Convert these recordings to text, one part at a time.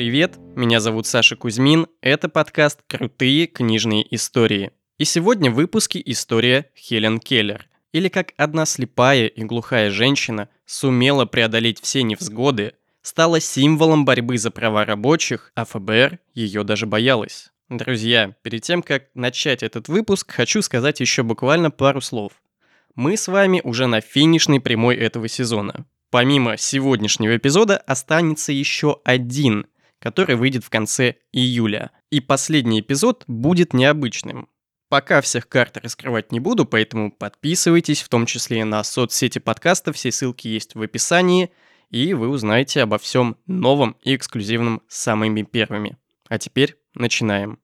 привет! Меня зовут Саша Кузьмин, это подкаст «Крутые книжные истории». И сегодня в выпуске история Хелен Келлер. Или как одна слепая и глухая женщина сумела преодолеть все невзгоды, стала символом борьбы за права рабочих, а ФБР ее даже боялась. Друзья, перед тем, как начать этот выпуск, хочу сказать еще буквально пару слов. Мы с вами уже на финишной прямой этого сезона. Помимо сегодняшнего эпизода останется еще один, который выйдет в конце июля. И последний эпизод будет необычным. Пока всех карт раскрывать не буду, поэтому подписывайтесь, в том числе на соцсети подкаста, все ссылки есть в описании, и вы узнаете обо всем новом и эксклюзивном самыми первыми. А теперь начинаем.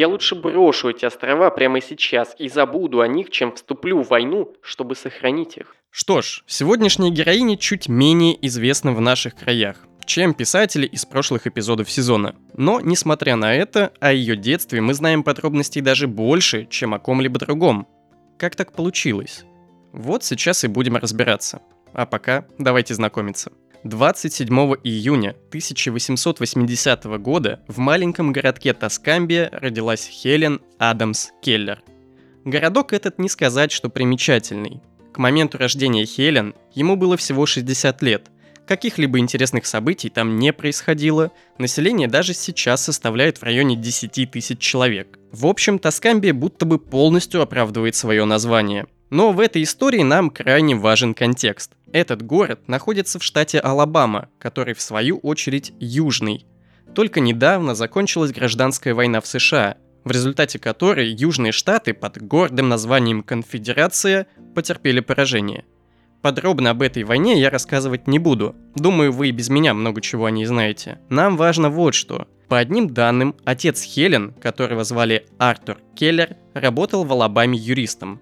Я лучше брошу эти острова прямо сейчас и забуду о них, чем вступлю в войну, чтобы сохранить их. Что ж, сегодняшняя героиня чуть менее известна в наших краях, чем писатели из прошлых эпизодов сезона. Но, несмотря на это, о ее детстве мы знаем подробностей даже больше, чем о ком-либо другом. Как так получилось? Вот сейчас и будем разбираться. А пока давайте знакомиться. 27 июня 1880 года в маленьком городке Тоскамбия родилась Хелен Адамс Келлер. Городок этот не сказать, что примечательный. К моменту рождения Хелен ему было всего 60 лет. Каких-либо интересных событий там не происходило, население даже сейчас составляет в районе 10 тысяч человек. В общем, Тоскамбия будто бы полностью оправдывает свое название – но в этой истории нам крайне важен контекст. Этот город находится в штате Алабама, который в свою очередь южный. Только недавно закончилась гражданская война в США, в результате которой южные штаты под гордым названием «Конфедерация» потерпели поражение. Подробно об этой войне я рассказывать не буду. Думаю, вы и без меня много чего о ней знаете. Нам важно вот что. По одним данным, отец Хелен, которого звали Артур Келлер, работал в Алабаме юристом,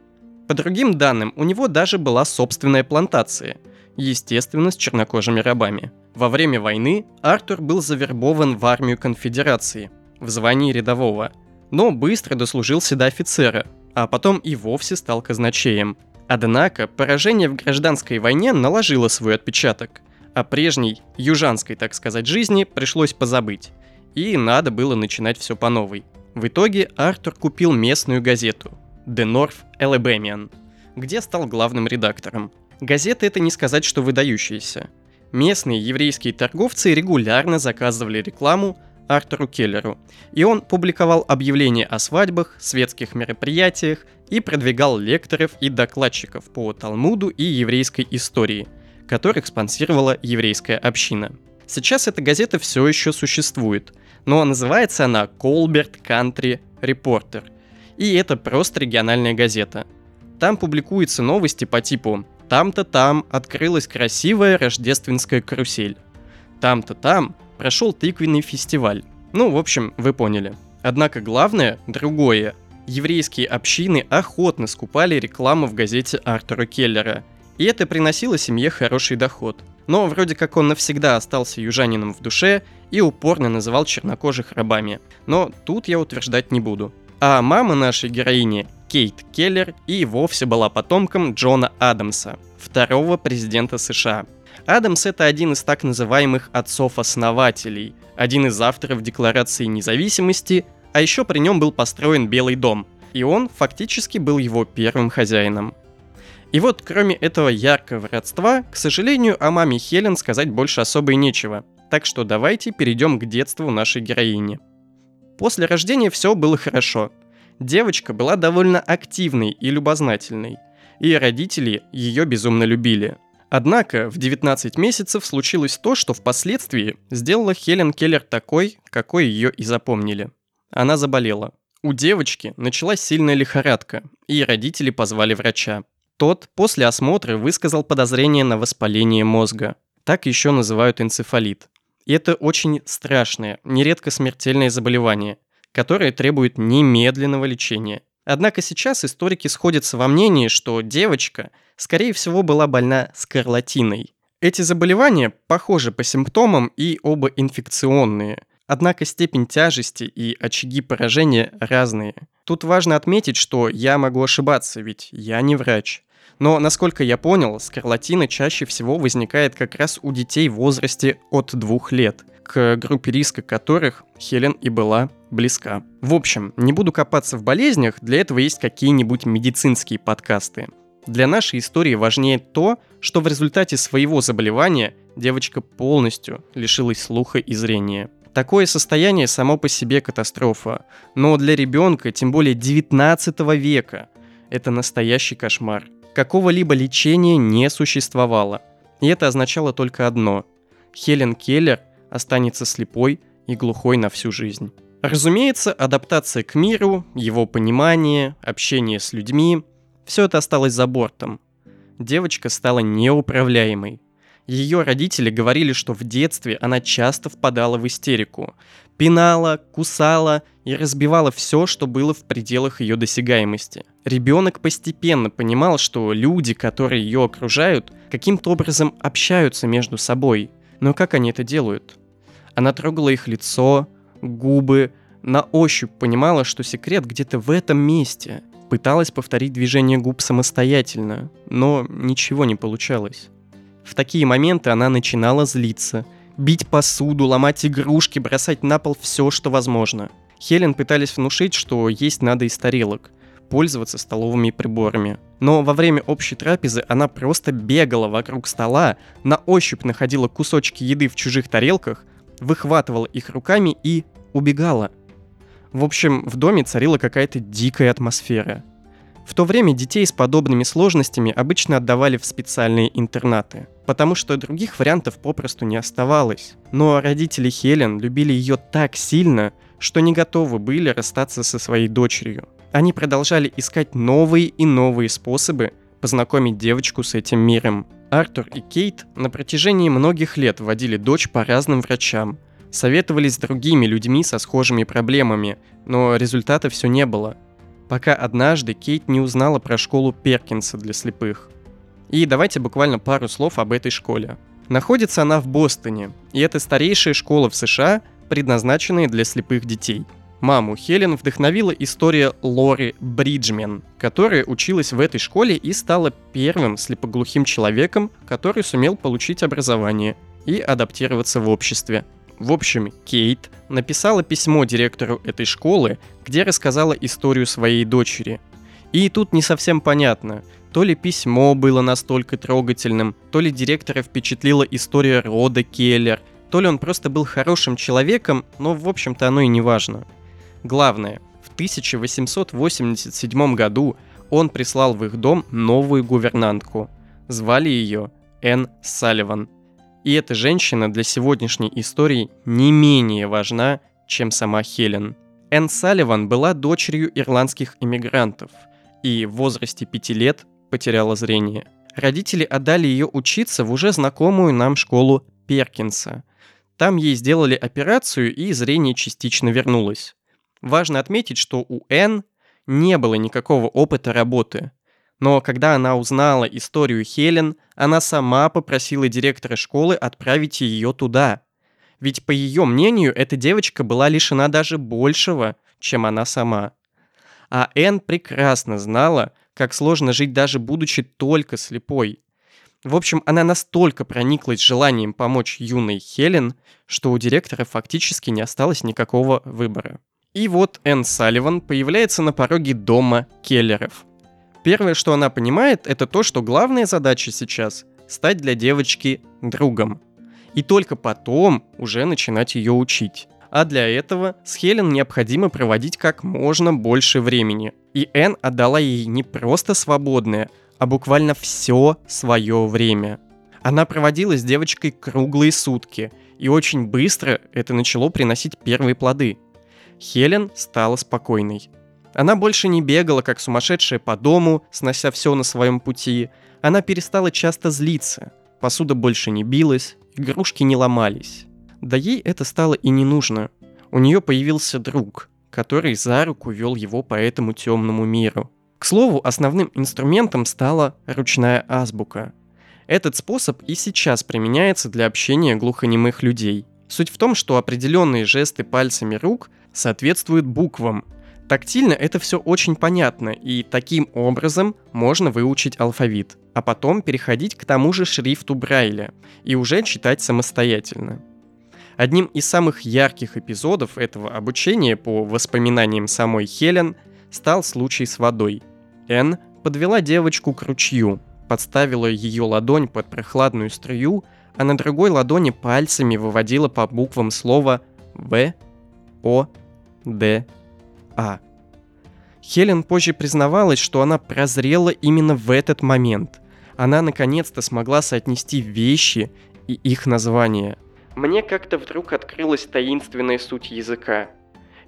по другим данным, у него даже была собственная плантация, естественно, с чернокожими рабами. Во время войны Артур был завербован в армию конфедерации в звании рядового, но быстро дослужился до офицера, а потом и вовсе стал казначеем. Однако поражение в гражданской войне наложило свой отпечаток, а прежней, южанской, так сказать, жизни пришлось позабыть. И надо было начинать все по новой. В итоге Артур купил местную газету The North Alabamian, где стал главным редактором. Газета это не сказать, что выдающаяся. Местные еврейские торговцы регулярно заказывали рекламу Артуру Келлеру, и он публиковал объявления о свадьбах, светских мероприятиях и продвигал лекторов и докладчиков по Талмуду и еврейской истории, которых спонсировала еврейская община. Сейчас эта газета все еще существует, но называется она Colbert Country Reporter – и это просто региональная газета. Там публикуются новости по типу «Там-то там открылась красивая рождественская карусель». «Там-то там прошел тыквенный фестиваль». Ну, в общем, вы поняли. Однако главное – другое. Еврейские общины охотно скупали рекламу в газете Артура Келлера, и это приносило семье хороший доход. Но вроде как он навсегда остался южанином в душе и упорно называл чернокожих рабами. Но тут я утверждать не буду. А мама нашей героини, Кейт Келлер, и вовсе была потомком Джона Адамса, второго президента США. Адамс это один из так называемых отцов-основателей, один из авторов Декларации независимости, а еще при нем был построен Белый дом, и он фактически был его первым хозяином. И вот, кроме этого яркого родства, к сожалению, о маме Хелен сказать больше особо и нечего. Так что давайте перейдем к детству нашей героини. После рождения все было хорошо. Девочка была довольно активной и любознательной, и родители ее безумно любили. Однако в 19 месяцев случилось то, что впоследствии сделала Хелен Келлер такой, какой ее и запомнили. Она заболела. У девочки началась сильная лихорадка, и родители позвали врача. Тот после осмотра высказал подозрение на воспаление мозга. Так еще называют энцефалит. И это очень страшное, нередко смертельное заболевание, которое требует немедленного лечения. Однако сейчас историки сходятся во мнении, что девочка, скорее всего, была больна скарлатиной. Эти заболевания похожи по симптомам и оба инфекционные. Однако степень тяжести и очаги поражения разные. Тут важно отметить, что я могу ошибаться, ведь я не врач. Но, насколько я понял, скарлатина чаще всего возникает как раз у детей в возрасте от двух лет, к группе риска которых Хелен и была близка. В общем, не буду копаться в болезнях, для этого есть какие-нибудь медицинские подкасты. Для нашей истории важнее то, что в результате своего заболевания девочка полностью лишилась слуха и зрения. Такое состояние само по себе катастрофа, но для ребенка, тем более 19 века, это настоящий кошмар. Какого-либо лечения не существовало. И это означало только одно. Хелен Келлер останется слепой и глухой на всю жизнь. Разумеется, адаптация к миру, его понимание, общение с людьми – все это осталось за бортом. Девочка стала неуправляемой. Ее родители говорили, что в детстве она часто впадала в истерику. Пинала, кусала и разбивала все, что было в пределах ее досягаемости. Ребенок постепенно понимал, что люди, которые ее окружают, каким-то образом общаются между собой. Но как они это делают? Она трогала их лицо, губы, на ощупь понимала, что секрет где-то в этом месте. Пыталась повторить движение губ самостоятельно, но ничего не получалось. В такие моменты она начинала злиться, бить посуду, ломать игрушки, бросать на пол все, что возможно. Хелен пытались внушить, что есть надо из тарелок, пользоваться столовыми приборами. Но во время общей трапезы она просто бегала вокруг стола, на ощупь находила кусочки еды в чужих тарелках, выхватывала их руками и убегала. В общем, в доме царила какая-то дикая атмосфера. В то время детей с подобными сложностями обычно отдавали в специальные интернаты, потому что других вариантов попросту не оставалось. Но родители Хелен любили ее так сильно, что не готовы были расстаться со своей дочерью. Они продолжали искать новые и новые способы познакомить девочку с этим миром. Артур и Кейт на протяжении многих лет водили дочь по разным врачам, советовались с другими людьми со схожими проблемами, но результата все не было – пока однажды Кейт не узнала про школу Перкинса для слепых. И давайте буквально пару слов об этой школе. Находится она в Бостоне, и это старейшая школа в США, предназначенная для слепых детей. Маму Хелен вдохновила история Лори Бриджмен, которая училась в этой школе и стала первым слепоглухим человеком, который сумел получить образование и адаптироваться в обществе – в общем, Кейт написала письмо директору этой школы, где рассказала историю своей дочери. И тут не совсем понятно, то ли письмо было настолько трогательным, то ли директора впечатлила история рода Келлер, то ли он просто был хорошим человеком, но в общем-то оно и не важно. Главное, в 1887 году он прислал в их дом новую гувернантку. Звали ее Энн Салливан – и эта женщина для сегодняшней истории не менее важна, чем сама Хелен. Энн Салливан была дочерью ирландских иммигрантов и в возрасте пяти лет потеряла зрение. Родители отдали ее учиться в уже знакомую нам школу Перкинса. Там ей сделали операцию, и зрение частично вернулось. Важно отметить, что у Энн не было никакого опыта работы. Но когда она узнала историю Хелен, она сама попросила директора школы отправить ее туда. Ведь, по ее мнению, эта девочка была лишена даже большего, чем она сама. А Энн прекрасно знала, как сложно жить даже будучи только слепой. В общем, она настолько прониклась желанием помочь юной Хелен, что у директора фактически не осталось никакого выбора. И вот Энн Салливан появляется на пороге дома Келлеров – Первое, что она понимает, это то, что главная задача сейчас — стать для девочки другом. И только потом уже начинать ее учить. А для этого с Хелен необходимо проводить как можно больше времени. И Энн отдала ей не просто свободное, а буквально все свое время. Она проводила с девочкой круглые сутки, и очень быстро это начало приносить первые плоды. Хелен стала спокойной. Она больше не бегала, как сумасшедшая по дому, снося все на своем пути. Она перестала часто злиться. Посуда больше не билась, игрушки не ломались. Да ей это стало и не нужно. У нее появился друг, который за руку вел его по этому темному миру. К слову, основным инструментом стала ручная азбука. Этот способ и сейчас применяется для общения глухонемых людей. Суть в том, что определенные жесты пальцами рук соответствуют буквам. Тактильно это все очень понятно, и таким образом можно выучить алфавит, а потом переходить к тому же шрифту Брайля и уже читать самостоятельно. Одним из самых ярких эпизодов этого обучения по воспоминаниям самой Хелен стал случай с водой. Энн подвела девочку к ручью, подставила ее ладонь под прохладную струю, а на другой ладони пальцами выводила по буквам слова В, О, Д, А. Хелен позже признавалась, что она прозрела именно в этот момент. Она наконец-то смогла соотнести вещи и их названия – мне как-то вдруг открылась таинственная суть языка.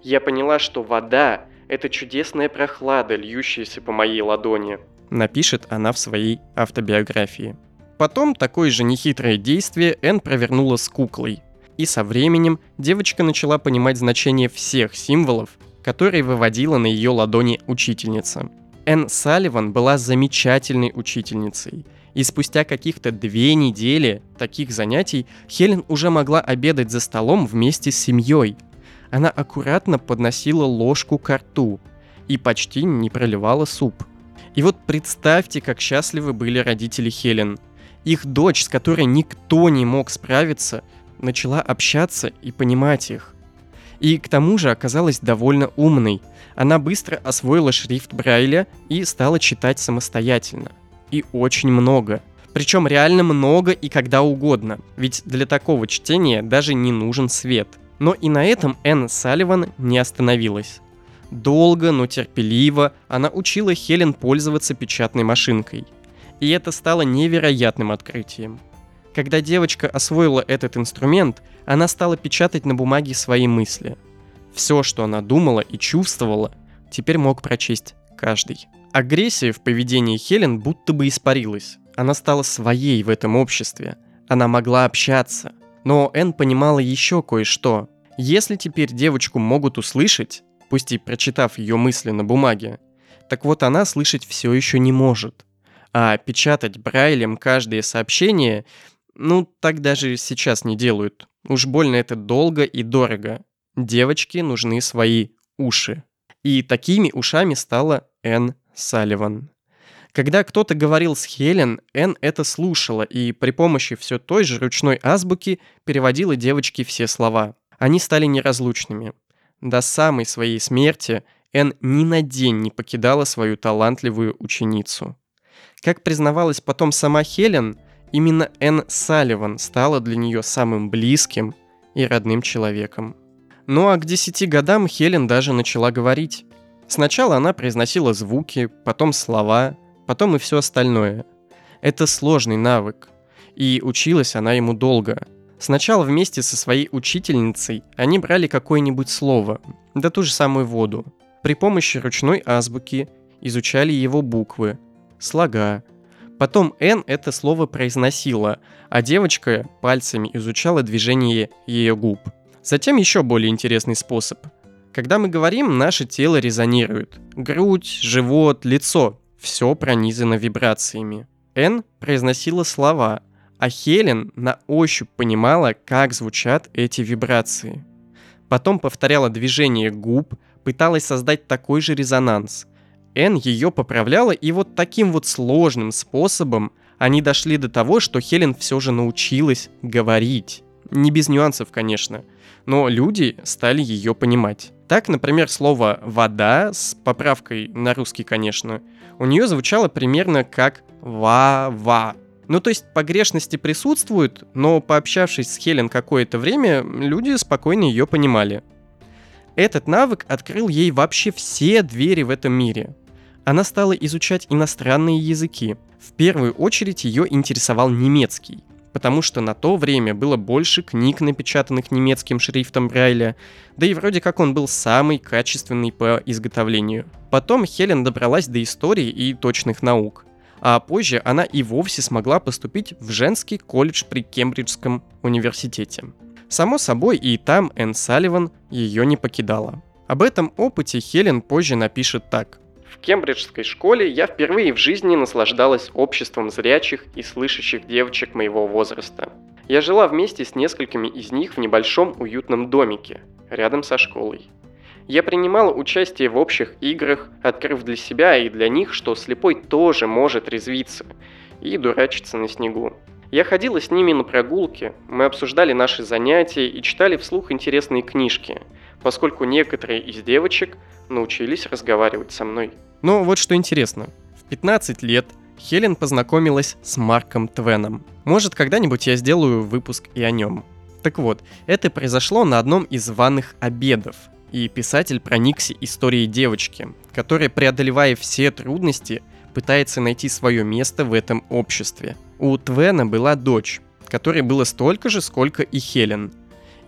Я поняла, что вода — это чудесная прохлада, льющаяся по моей ладони. Напишет она в своей автобиографии. Потом такое же нехитрое действие Энн провернула с куклой. И со временем девочка начала понимать значение всех символов, которые выводила на ее ладони учительница. Энн Салливан была замечательной учительницей — и спустя каких-то две недели таких занятий Хелен уже могла обедать за столом вместе с семьей. Она аккуратно подносила ложку к рту и почти не проливала суп. И вот представьте, как счастливы были родители Хелен. Их дочь, с которой никто не мог справиться, начала общаться и понимать их. И к тому же оказалась довольно умной. Она быстро освоила шрифт Брайля и стала читать самостоятельно и очень много. Причем реально много и когда угодно, ведь для такого чтения даже не нужен свет. Но и на этом Энн Салливан не остановилась. Долго, но терпеливо она учила Хелен пользоваться печатной машинкой. И это стало невероятным открытием. Когда девочка освоила этот инструмент, она стала печатать на бумаге свои мысли. Все, что она думала и чувствовала, теперь мог прочесть каждый. Агрессия в поведении Хелен будто бы испарилась. Она стала своей в этом обществе. Она могла общаться. Но Энн понимала еще кое-что. Если теперь девочку могут услышать, пусть и прочитав ее мысли на бумаге, так вот она слышать все еще не может. А печатать Брайлем каждое сообщение, ну, так даже сейчас не делают. Уж больно это долго и дорого. Девочке нужны свои уши. И такими ушами стала Энн Салливан. Когда кто-то говорил с Хелен, Энн это слушала и при помощи все той же ручной азбуки переводила девочке все слова. Они стали неразлучными. До самой своей смерти Энн ни на день не покидала свою талантливую ученицу. Как признавалась потом сама Хелен, именно Энн Салливан стала для нее самым близким и родным человеком. Ну а к десяти годам Хелен даже начала говорить. Сначала она произносила звуки, потом слова, потом и все остальное. Это сложный навык, и училась она ему долго. Сначала вместе со своей учительницей они брали какое-нибудь слово, да ту же самую воду. При помощи ручной азбуки изучали его буквы, слога. Потом Н это слово произносила, а девочка пальцами изучала движение ее губ. Затем еще более интересный способ – когда мы говорим, наше тело резонирует. Грудь, живот, лицо – все пронизано вибрациями. Н произносила слова, а Хелен на ощупь понимала, как звучат эти вибрации. Потом повторяла движение губ, пыталась создать такой же резонанс. Н ее поправляла, и вот таким вот сложным способом они дошли до того, что Хелен все же научилась говорить. Не без нюансов, конечно, но люди стали ее понимать. Так, например, слово «вода» с поправкой на русский, конечно, у нее звучало примерно как «ва-ва». Ну, то есть погрешности присутствуют, но пообщавшись с Хелен какое-то время, люди спокойно ее понимали. Этот навык открыл ей вообще все двери в этом мире. Она стала изучать иностранные языки. В первую очередь ее интересовал немецкий потому что на то время было больше книг, напечатанных немецким шрифтом Брайля, да и вроде как он был самый качественный по изготовлению. Потом Хелен добралась до истории и точных наук, а позже она и вовсе смогла поступить в женский колледж при Кембриджском университете. Само собой, и там Энн Салливан ее не покидала. Об этом опыте Хелен позже напишет так. Кембриджской школе я впервые в жизни наслаждалась обществом зрячих и слышащих девочек моего возраста. Я жила вместе с несколькими из них в небольшом уютном домике, рядом со школой. Я принимала участие в общих играх, открыв для себя и для них, что слепой тоже может резвиться и дурачиться на снегу. Я ходила с ними на прогулки, мы обсуждали наши занятия и читали вслух интересные книжки, поскольку некоторые из девочек научились разговаривать со мной. Но вот что интересно. В 15 лет Хелен познакомилась с Марком Твеном. Может, когда-нибудь я сделаю выпуск и о нем. Так вот, это произошло на одном из ванных обедов, и писатель проникся историей девочки, которая, преодолевая все трудности, пытается найти свое место в этом обществе. У Твена была дочь, которой было столько же, сколько и Хелен.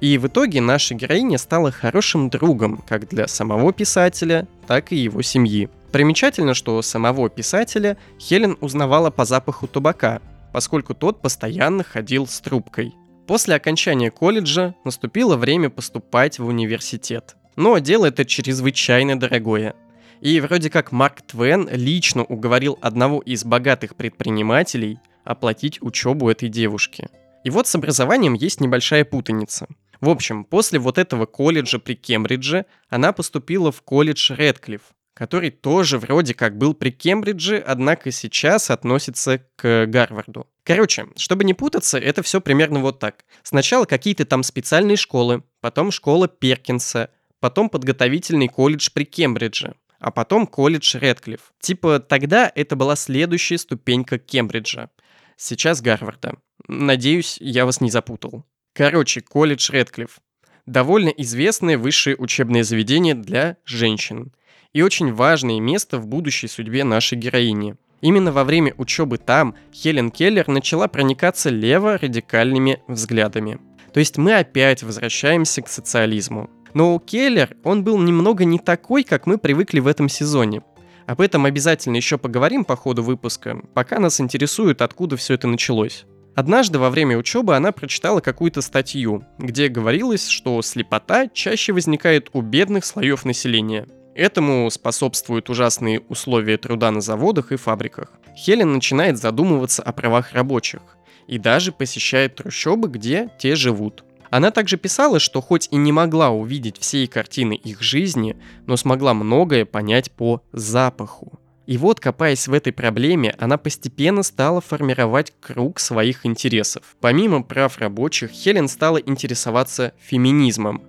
И в итоге наша героиня стала хорошим другом как для самого писателя, так и его семьи. Примечательно, что самого писателя Хелен узнавала по запаху табака, поскольку тот постоянно ходил с трубкой. После окончания колледжа наступило время поступать в университет. Но дело это чрезвычайно дорогое. И вроде как Марк Твен лично уговорил одного из богатых предпринимателей оплатить учебу этой девушки. И вот с образованием есть небольшая путаница. В общем, после вот этого колледжа при Кембридже она поступила в колледж Редклифф, который тоже вроде как был при Кембридже, однако сейчас относится к Гарварду. Короче, чтобы не путаться, это все примерно вот так. Сначала какие-то там специальные школы, потом школа Перкинса, потом подготовительный колледж при Кембридже, а потом колледж Редклифф. Типа тогда это была следующая ступенька Кембриджа. Сейчас Гарварда. Надеюсь, я вас не запутал. Короче, колледж Редклифф. Довольно известное высшее учебное заведение для женщин и очень важное место в будущей судьбе нашей героини. Именно во время учебы там Хелен Келлер начала проникаться лево-радикальными взглядами. То есть мы опять возвращаемся к социализму. Но у Келлер он был немного не такой, как мы привыкли в этом сезоне. Об этом обязательно еще поговорим по ходу выпуска, пока нас интересует, откуда все это началось. Однажды во время учебы она прочитала какую-то статью, где говорилось, что слепота чаще возникает у бедных слоев населения. Этому способствуют ужасные условия труда на заводах и фабриках. Хелен начинает задумываться о правах рабочих и даже посещает трущобы, где те живут. Она также писала, что хоть и не могла увидеть всей картины их жизни, но смогла многое понять по запаху. И вот, копаясь в этой проблеме, она постепенно стала формировать круг своих интересов. Помимо прав рабочих, Хелен стала интересоваться феминизмом.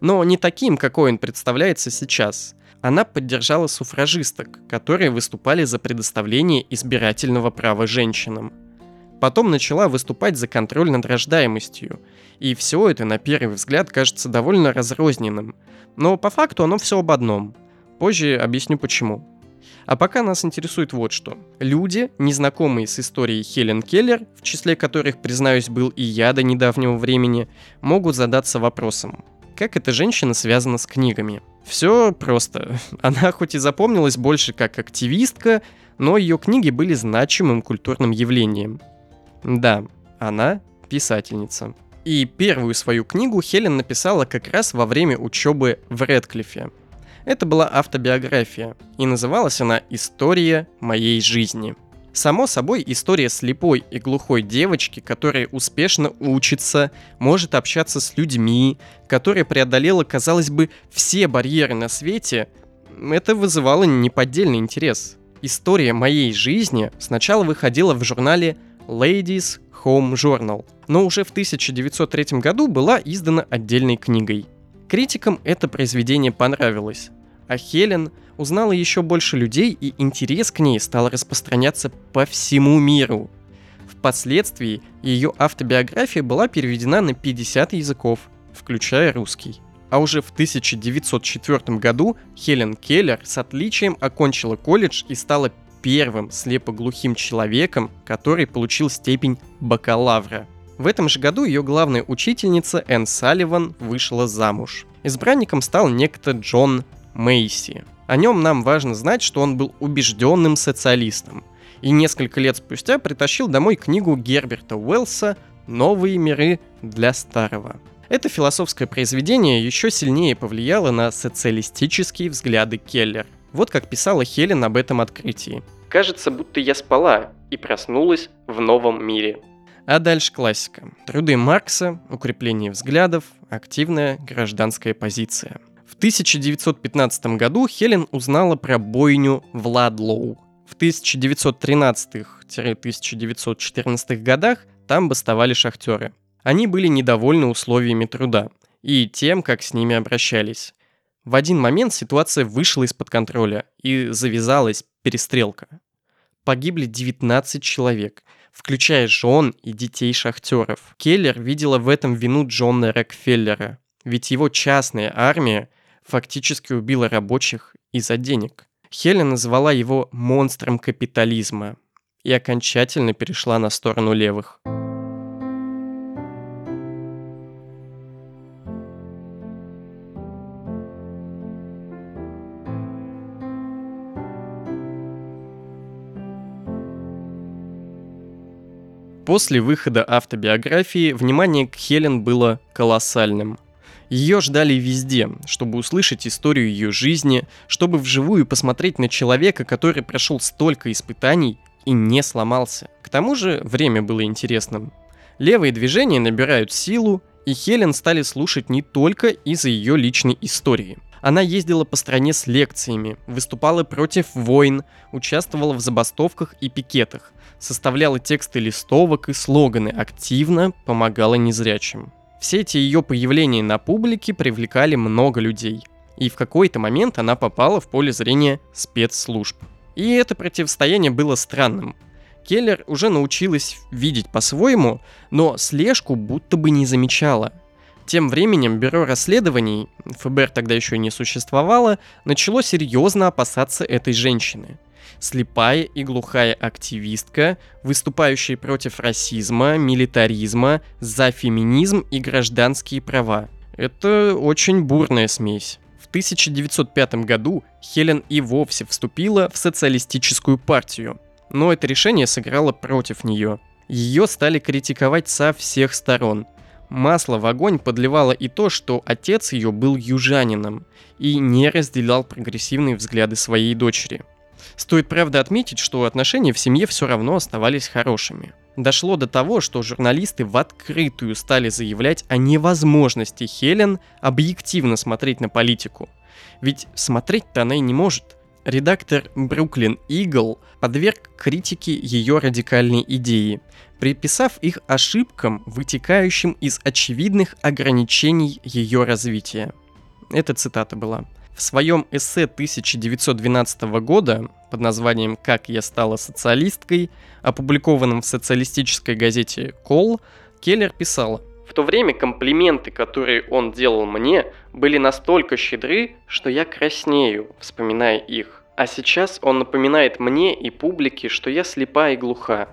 Но не таким, какой он представляется сейчас. Она поддержала суфражисток, которые выступали за предоставление избирательного права женщинам. Потом начала выступать за контроль над рождаемостью. И все это, на первый взгляд, кажется довольно разрозненным. Но по факту оно все об одном. Позже объясню почему. А пока нас интересует вот что. Люди, незнакомые с историей Хелен Келлер, в числе которых, признаюсь, был и я до недавнего времени, могут задаться вопросом, как эта женщина связана с книгами. Все просто. Она хоть и запомнилась больше как активистка, но ее книги были значимым культурным явлением. Да, она писательница. И первую свою книгу Хелен написала как раз во время учебы в Редклифе. Это была автобиография, и называлась она «История моей жизни». Само собой, история слепой и глухой девочки, которая успешно учится, может общаться с людьми, которая преодолела, казалось бы, все барьеры на свете, это вызывало неподдельный интерес. История моей жизни сначала выходила в журнале Ladies Home Journal, но уже в 1903 году была издана отдельной книгой. Критикам это произведение понравилось, а Хелен узнала еще больше людей, и интерес к ней стал распространяться по всему миру. Впоследствии ее автобиография была переведена на 50 языков, включая русский. А уже в 1904 году Хелен Келлер с отличием окончила колледж и стала первым слепоглухим человеком, который получил степень бакалавра. В этом же году ее главная учительница Энн Салливан вышла замуж. Избранником стал некто Джон Мейси. О нем нам важно знать, что он был убежденным социалистом и несколько лет спустя притащил домой книгу Герберта Уэллса «Новые миры для старого». Это философское произведение еще сильнее повлияло на социалистические взгляды Келлер. Вот как писала Хелен об этом открытии. «Кажется, будто я спала и проснулась в новом мире. А дальше классика. Труды Маркса, укрепление взглядов, активная гражданская позиция. В 1915 году Хелен узнала про бойню в Ладлоу. В 1913-1914 годах там бастовали шахтеры. Они были недовольны условиями труда и тем, как с ними обращались. В один момент ситуация вышла из-под контроля и завязалась перестрелка. Погибли 19 человек, включая жен и детей шахтеров. Келлер видела в этом вину Джона Рокфеллера, ведь его частная армия фактически убила рабочих из-за денег. Хелен назвала его монстром капитализма и окончательно перешла на сторону левых. После выхода автобиографии внимание к Хелен было колоссальным. Ее ждали везде, чтобы услышать историю ее жизни, чтобы вживую посмотреть на человека, который прошел столько испытаний и не сломался. К тому же время было интересным. Левые движения набирают силу, и Хелен стали слушать не только из-за ее личной истории. Она ездила по стране с лекциями, выступала против войн, участвовала в забастовках и пикетах, составляла тексты листовок и слоганы, активно помогала незрячим. Все эти ее появления на публике привлекали много людей. И в какой-то момент она попала в поле зрения спецслужб. И это противостояние было странным. Келлер уже научилась видеть по-своему, но слежку будто бы не замечала. Тем временем бюро расследований, ФБР тогда еще не существовало, начало серьезно опасаться этой женщины – слепая и глухая активистка, выступающая против расизма, милитаризма, за феминизм и гражданские права. Это очень бурная смесь. В 1905 году Хелен и вовсе вступила в социалистическую партию, но это решение сыграло против нее. Ее стали критиковать со всех сторон. Масло в огонь подливало и то, что отец ее был южанином и не разделял прогрессивные взгляды своей дочери – Стоит, правда, отметить, что отношения в семье все равно оставались хорошими. Дошло до того, что журналисты в открытую стали заявлять о невозможности Хелен объективно смотреть на политику. Ведь смотреть-то она и не может. Редактор Бруклин Игл подверг критике ее радикальные идеи, приписав их ошибкам, вытекающим из очевидных ограничений ее развития. Это цитата была. В своем эссе 1912 года под названием «Как я стала социалисткой», опубликованном в социалистической газете «Кол», Келлер писала в то время комплименты, которые он делал мне, были настолько щедры, что я краснею, вспоминая их. А сейчас он напоминает мне и публике, что я слепа и глуха,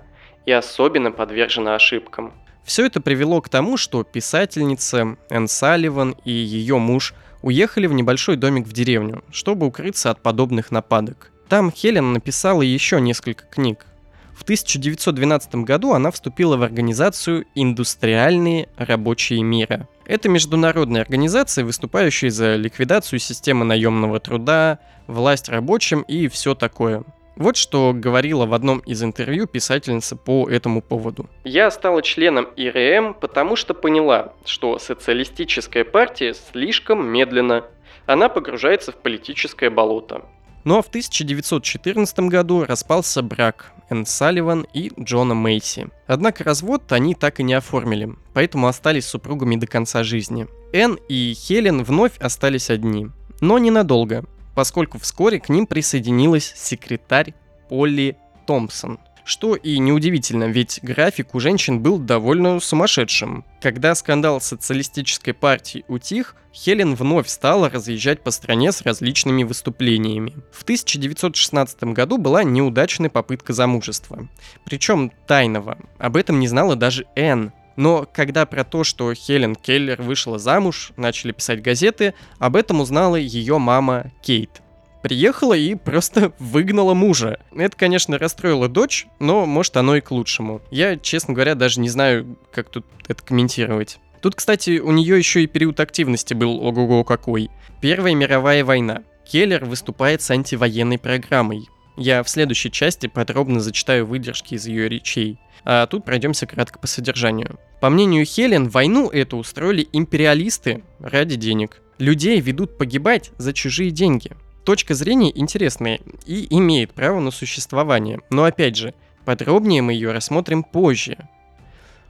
и особенно подвержена ошибкам. Все это привело к тому, что писательница Энн Салливан и ее муж – уехали в небольшой домик в деревню, чтобы укрыться от подобных нападок. Там Хелен написала еще несколько книг. В 1912 году она вступила в организацию «Индустриальные рабочие мира». Это международная организация, выступающая за ликвидацию системы наемного труда, власть рабочим и все такое – вот что говорила в одном из интервью писательница по этому поводу. «Я стала членом ИРМ, потому что поняла, что социалистическая партия слишком медленно. Она погружается в политическое болото. Ну а в 1914 году распался брак Энн Салливан и Джона Мейси. Однако развод они так и не оформили, поэтому остались супругами до конца жизни. Энн и Хелен вновь остались одни, но ненадолго поскольку вскоре к ним присоединилась секретарь Полли Томпсон. Что и неудивительно, ведь график у женщин был довольно сумасшедшим. Когда скандал социалистической партии утих, Хелен вновь стала разъезжать по стране с различными выступлениями. В 1916 году была неудачная попытка замужества. Причем тайного. Об этом не знала даже Энн, но когда про то, что Хелен Келлер вышла замуж, начали писать газеты, об этом узнала ее мама Кейт. Приехала и просто выгнала мужа. Это, конечно, расстроило дочь, но может оно и к лучшему. Я, честно говоря, даже не знаю, как тут это комментировать. Тут, кстати, у нее еще и период активности был ого-го какой. Первая мировая война. Келлер выступает с антивоенной программой. Я в следующей части подробно зачитаю выдержки из ее речей. А тут пройдемся кратко по содержанию. По мнению Хелен, войну эту устроили империалисты ради денег. Людей ведут погибать за чужие деньги. Точка зрения интересная и имеет право на существование. Но опять же, подробнее мы ее рассмотрим позже.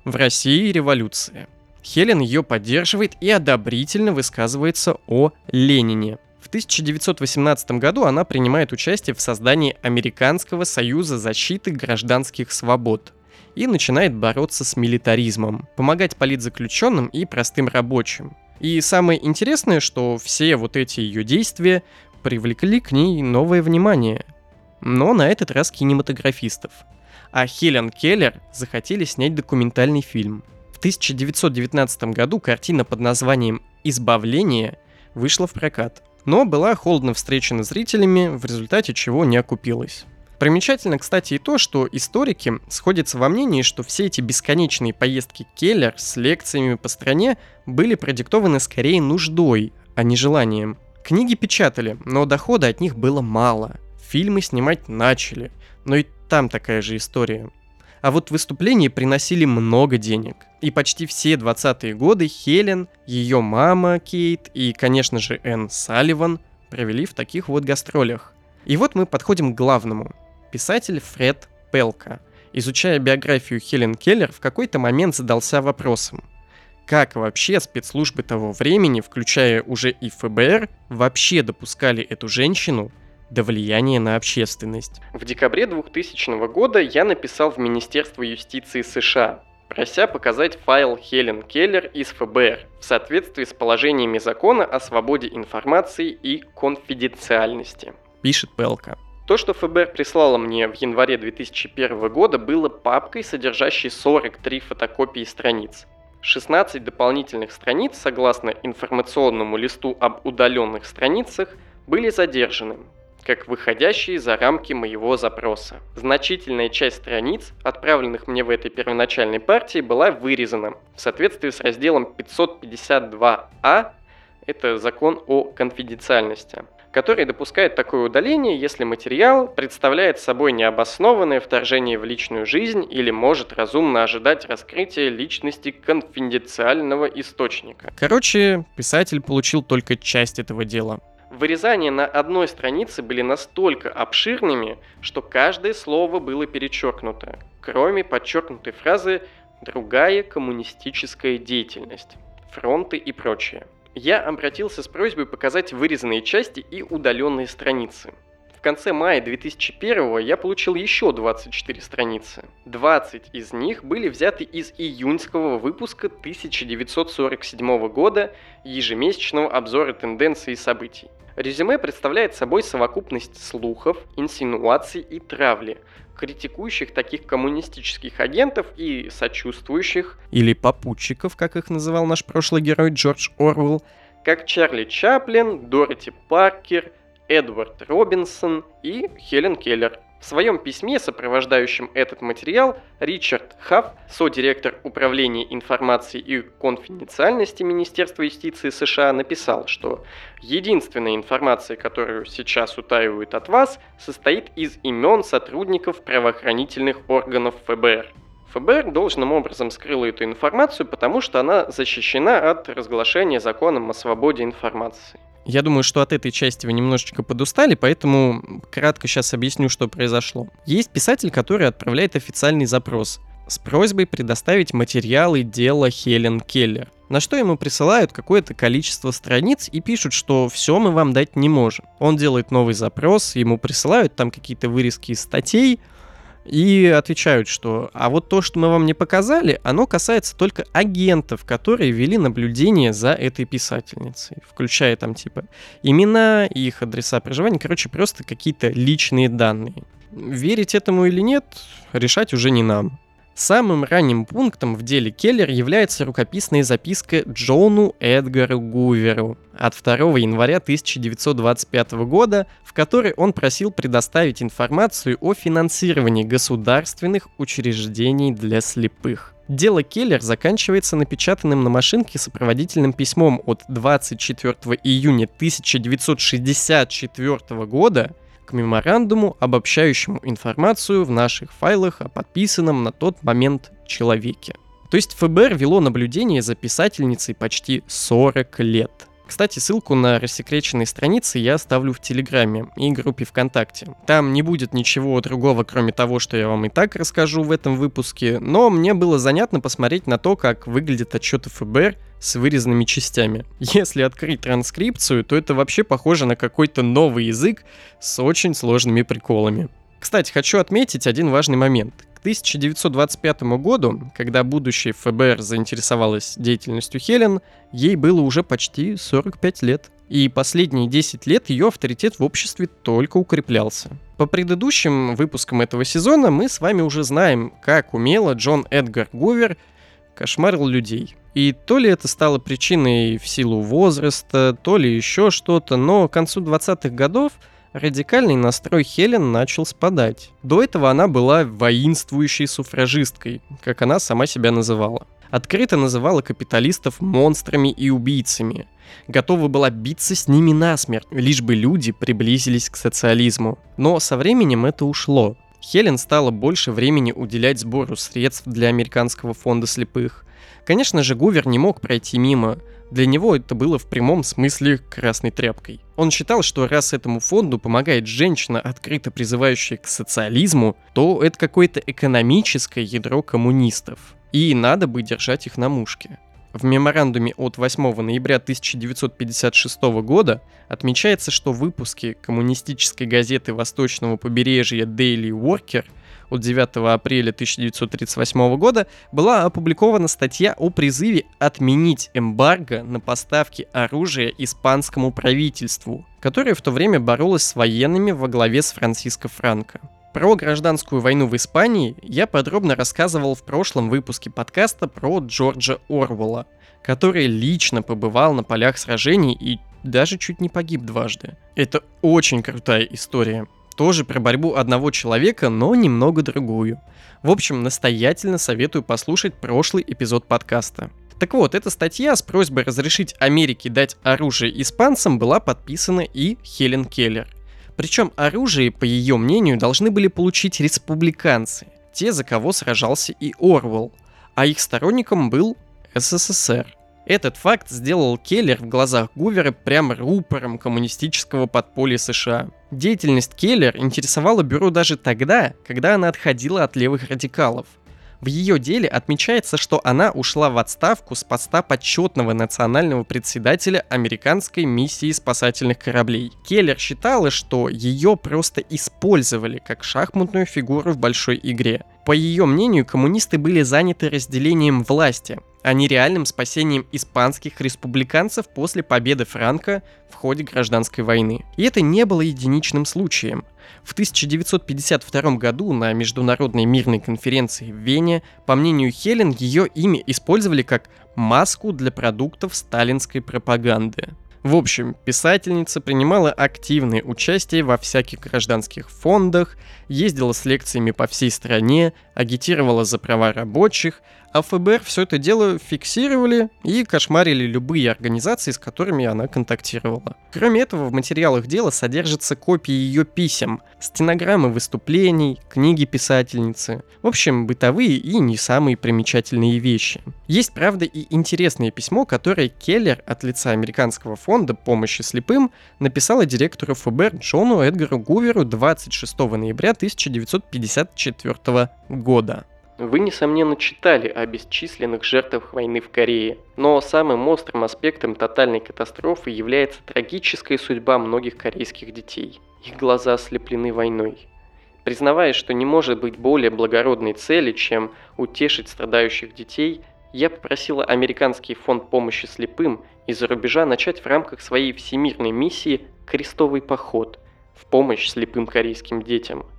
В России революция. Хелен ее поддерживает и одобрительно высказывается о Ленине. В 1918 году она принимает участие в создании Американского союза защиты гражданских свобод и начинает бороться с милитаризмом, помогать политзаключенным и простым рабочим. И самое интересное, что все вот эти ее действия привлекли к ней новое внимание. Но на этот раз кинематографистов. А Хелен Келлер захотели снять документальный фильм. В 1919 году картина под названием «Избавление» вышла в прокат, но была холодно встречена зрителями, в результате чего не окупилась. Примечательно, кстати, и то, что историки сходятся во мнении, что все эти бесконечные поездки Келлер с лекциями по стране были продиктованы скорее нуждой, а не желанием. Книги печатали, но дохода от них было мало. Фильмы снимать начали, но и там такая же история. А вот выступления приносили много денег. И почти все 20-е годы Хелен, ее мама Кейт и, конечно же, Энн Салливан провели в таких вот гастролях. И вот мы подходим к главному – Писатель Фред Пелка, изучая биографию Хелен Келлер, в какой-то момент задался вопросом, как вообще спецслужбы того времени, включая уже и ФБР, вообще допускали эту женщину до влияния на общественность. В декабре 2000 года я написал в Министерство юстиции США, прося показать файл Хелен Келлер из ФБР в соответствии с положениями закона о свободе информации и конфиденциальности. Пишет Пелка. То, что ФБР прислало мне в январе 2001 года, было папкой, содержащей 43 фотокопии страниц. 16 дополнительных страниц, согласно информационному листу об удаленных страницах, были задержаны, как выходящие за рамки моего запроса. Значительная часть страниц, отправленных мне в этой первоначальной партии, была вырезана в соответствии с разделом 552А, это закон о конфиденциальности который допускает такое удаление, если материал представляет собой необоснованное вторжение в личную жизнь или может разумно ожидать раскрытия личности конфиденциального источника. Короче, писатель получил только часть этого дела. Вырезания на одной странице были настолько обширными, что каждое слово было перечеркнуто, кроме подчеркнутой фразы «другая коммунистическая деятельность», «фронты» и прочее я обратился с просьбой показать вырезанные части и удаленные страницы. В конце мая 2001 я получил еще 24 страницы. 20 из них были взяты из июньского выпуска 1947 года ежемесячного обзора тенденций и событий. Резюме представляет собой совокупность слухов, инсинуаций и травли, критикующих таких коммунистических агентов и сочувствующих, или попутчиков, как их называл наш прошлый герой Джордж Орвелл, как Чарли Чаплин, Дороти Паркер, Эдвард Робинсон и Хелен Келлер. В своем письме, сопровождающем этот материал, Ричард Хафф, содиректор Управления информацией и конфиденциальности Министерства юстиции США, написал, что единственная информация, которую сейчас утаивают от вас, состоит из имен сотрудников правоохранительных органов ФБР. ФБР должным образом скрыла эту информацию, потому что она защищена от разглашения законом о свободе информации. Я думаю, что от этой части вы немножечко подустали, поэтому кратко сейчас объясню, что произошло. Есть писатель, который отправляет официальный запрос с просьбой предоставить материалы дела Хелен Келлер. На что ему присылают какое-то количество страниц и пишут, что все мы вам дать не можем. Он делает новый запрос, ему присылают там какие-то вырезки из статей, и отвечают, что а вот то, что мы вам не показали, оно касается только агентов, которые вели наблюдение за этой писательницей, включая там типа имена, их адреса проживания, короче, просто какие-то личные данные. Верить этому или нет, решать уже не нам. Самым ранним пунктом в деле Келлер является рукописная записка Джону Эдгару Гуверу от 2 января 1925 года, в которой он просил предоставить информацию о финансировании государственных учреждений для слепых. Дело Келлер заканчивается напечатанным на машинке сопроводительным письмом от 24 июня 1964 года, к меморандуму, обобщающему информацию в наших файлах о подписанном на тот момент человеке. То есть ФБР вело наблюдение за писательницей почти 40 лет. Кстати, ссылку на рассекреченные страницы я оставлю в Телеграме и группе ВКонтакте. Там не будет ничего другого, кроме того, что я вам и так расскажу в этом выпуске, но мне было занятно посмотреть на то, как выглядят отчеты ФБР с вырезанными частями. Если открыть транскрипцию, то это вообще похоже на какой-то новый язык с очень сложными приколами. Кстати, хочу отметить один важный момент. К 1925 году, когда будущее ФБР заинтересовалось деятельностью Хелен, ей было уже почти 45 лет. И последние 10 лет ее авторитет в обществе только укреплялся. По предыдущим выпускам этого сезона мы с вами уже знаем, как умело Джон Эдгар Гувер кошмарил людей. И то ли это стало причиной в силу возраста, то ли еще что-то, но к концу 20-х годов – радикальный настрой Хелен начал спадать. До этого она была воинствующей суфражисткой, как она сама себя называла. Открыто называла капиталистов монстрами и убийцами. Готова была биться с ними насмерть, лишь бы люди приблизились к социализму. Но со временем это ушло. Хелен стала больше времени уделять сбору средств для американского фонда слепых. Конечно же, Гувер не мог пройти мимо, для него это было в прямом смысле красной тряпкой. Он считал, что раз этому фонду помогает женщина, открыто призывающая к социализму, то это какое-то экономическое ядро коммунистов. И надо бы держать их на мушке. В меморандуме от 8 ноября 1956 года отмечается, что выпуски коммунистической газеты Восточного побережья Daily Worker – от 9 апреля 1938 года была опубликована статья о призыве отменить эмбарго на поставки оружия испанскому правительству, которое в то время боролось с военными во главе с Франциско Франко. Про гражданскую войну в Испании я подробно рассказывал в прошлом выпуске подкаста про Джорджа Орвелла, который лично побывал на полях сражений и даже чуть не погиб дважды. Это очень крутая история. Тоже про борьбу одного человека, но немного другую. В общем, настоятельно советую послушать прошлый эпизод подкаста. Так вот, эта статья с просьбой разрешить Америке дать оружие испанцам была подписана и Хелен Келлер. Причем оружие, по ее мнению, должны были получить республиканцы, те, за кого сражался и Орвелл, а их сторонником был СССР. Этот факт сделал Келлер в глазах Гувера прямо рупором коммунистического подполья США. Деятельность Келлер интересовала бюро даже тогда, когда она отходила от левых радикалов. В ее деле отмечается, что она ушла в отставку с поста почетного национального председателя американской миссии спасательных кораблей. Келлер считала, что ее просто использовали как шахматную фигуру в большой игре. По ее мнению, коммунисты были заняты разделением власти, а не реальным спасением испанских республиканцев после победы Франка в ходе гражданской войны. И это не было единичным случаем. В 1952 году на Международной мирной конференции в Вене, по мнению Хелен, ее имя использовали как маску для продуктов сталинской пропаганды. В общем, писательница принимала активное участие во всяких гражданских фондах, ездила с лекциями по всей стране, агитировала за права рабочих, а ФБР все это дело фиксировали и кошмарили любые организации, с которыми она контактировала. Кроме этого, в материалах дела содержатся копии ее писем, стенограммы выступлений, книги писательницы. В общем, бытовые и не самые примечательные вещи. Есть, правда, и интересное письмо, которое Келлер от лица американского фонда помощи слепым написала директору ФБР Джону Эдгару Гуверу 26 ноября 1954 года. Вы, несомненно, читали о бесчисленных жертвах войны в Корее, но самым острым аспектом тотальной катастрофы является трагическая судьба многих корейских детей. Их глаза ослеплены войной. Признавая, что не может быть более благородной цели, чем утешить страдающих детей, я попросила Американский фонд помощи слепым из-за рубежа начать в рамках своей всемирной миссии «Крестовый поход» в помощь слепым корейским детям –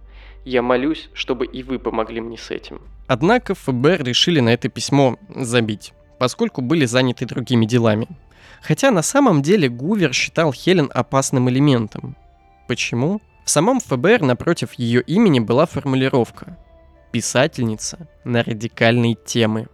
я молюсь, чтобы и вы помогли мне с этим. Однако ФБР решили на это письмо забить, поскольку были заняты другими делами. Хотя на самом деле Гувер считал Хелен опасным элементом. Почему? В самом ФБР напротив ее имени была формулировка «Писательница на радикальные темы».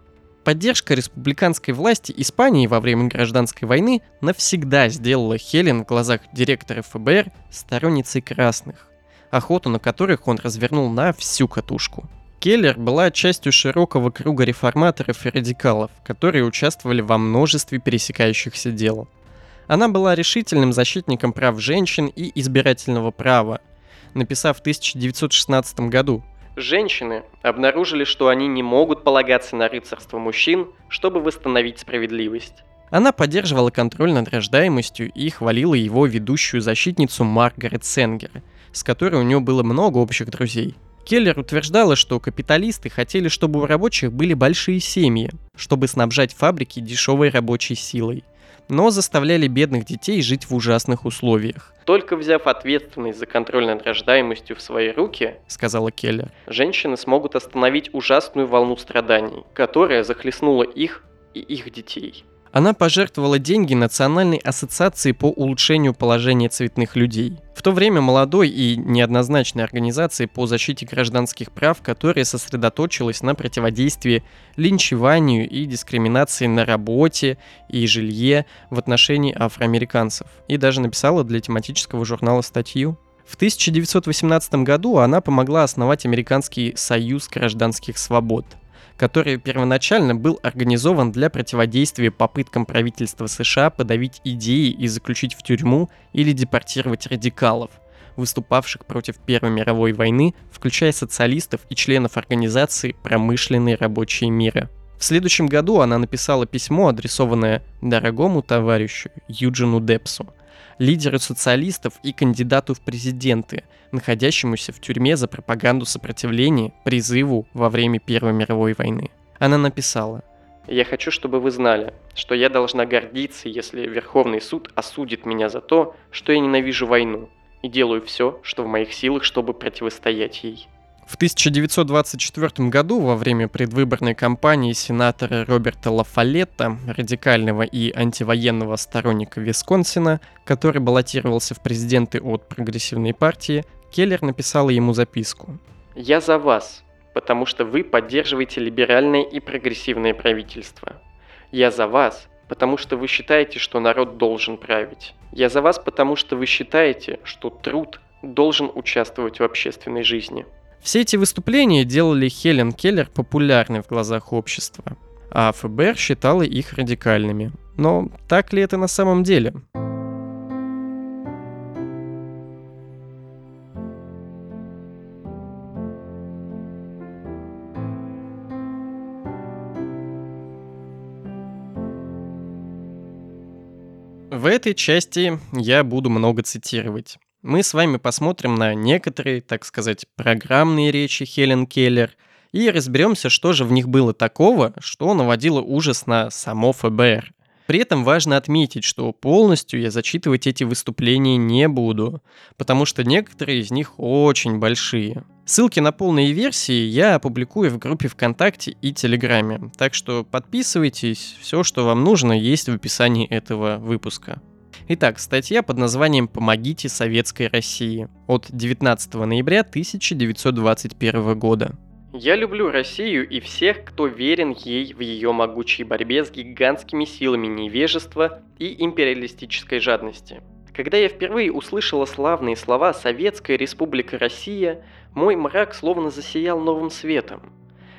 Поддержка республиканской власти Испании во время гражданской войны навсегда сделала Хелен в глазах директора ФБР сторонницей красных. охоту на которых он развернул на всю катушку. Келлер была частью широкого круга реформаторов и радикалов, которые участвовали во множестве пересекающихся дел. Она была решительным защитником прав женщин и избирательного права, написав в 1916 году. Женщины обнаружили, что они не могут полагаться на рыцарство мужчин, чтобы восстановить справедливость. Она поддерживала контроль над рождаемостью и хвалила его ведущую защитницу Маргарет Сенгер, с которой у нее было много общих друзей. Келлер утверждала, что капиталисты хотели, чтобы у рабочих были большие семьи, чтобы снабжать фабрики дешевой рабочей силой, но заставляли бедных детей жить в ужасных условиях. Только взяв ответственность за контроль над рождаемостью в свои руки, сказала Келлер, женщины смогут остановить ужасную волну страданий, которая захлестнула их и их детей. Она пожертвовала деньги Национальной ассоциации по улучшению положения цветных людей. В то время молодой и неоднозначной организации по защите гражданских прав, которая сосредоточилась на противодействии линчеванию и дискриминации на работе и жилье в отношении афроамериканцев. И даже написала для тематического журнала статью. В 1918 году она помогла основать Американский союз гражданских свобод – который первоначально был организован для противодействия попыткам правительства США подавить идеи и заключить в тюрьму или депортировать радикалов, выступавших против Первой мировой войны, включая социалистов и членов организации «Промышленные рабочие мира». В следующем году она написала письмо, адресованное дорогому товарищу Юджину Депсу – лидеру социалистов и кандидату в президенты, находящемуся в тюрьме за пропаганду сопротивления призыву во время Первой мировой войны. Она написала «Я хочу, чтобы вы знали, что я должна гордиться, если Верховный суд осудит меня за то, что я ненавижу войну, и делаю все, что в моих силах, чтобы противостоять ей. В 1924 году во время предвыборной кампании сенатора Роберта Лафалетта, радикального и антивоенного сторонника Висконсина, который баллотировался в президенты от прогрессивной партии, Келлер написала ему записку. «Я за вас, потому что вы поддерживаете либеральное и прогрессивное правительство. Я за вас, потому что вы считаете, что народ должен править. Я за вас, потому что вы считаете, что труд должен участвовать в общественной жизни. Все эти выступления делали Хелен Келлер популярной в глазах общества, а ФБР считала их радикальными. Но так ли это на самом деле? В этой части я буду много цитировать мы с вами посмотрим на некоторые, так сказать, программные речи Хелен Келлер и разберемся, что же в них было такого, что наводило ужас на само ФБР. При этом важно отметить, что полностью я зачитывать эти выступления не буду, потому что некоторые из них очень большие. Ссылки на полные версии я опубликую в группе ВКонтакте и Телеграме, так что подписывайтесь, все, что вам нужно, есть в описании этого выпуска. Итак, статья под названием «Помогите Советской России» от 19 ноября 1921 года. Я люблю Россию и всех, кто верен ей в ее могучей борьбе с гигантскими силами невежества и империалистической жадности. Когда я впервые услышала славные слова «Советская Республика Россия», мой мрак словно засиял новым светом.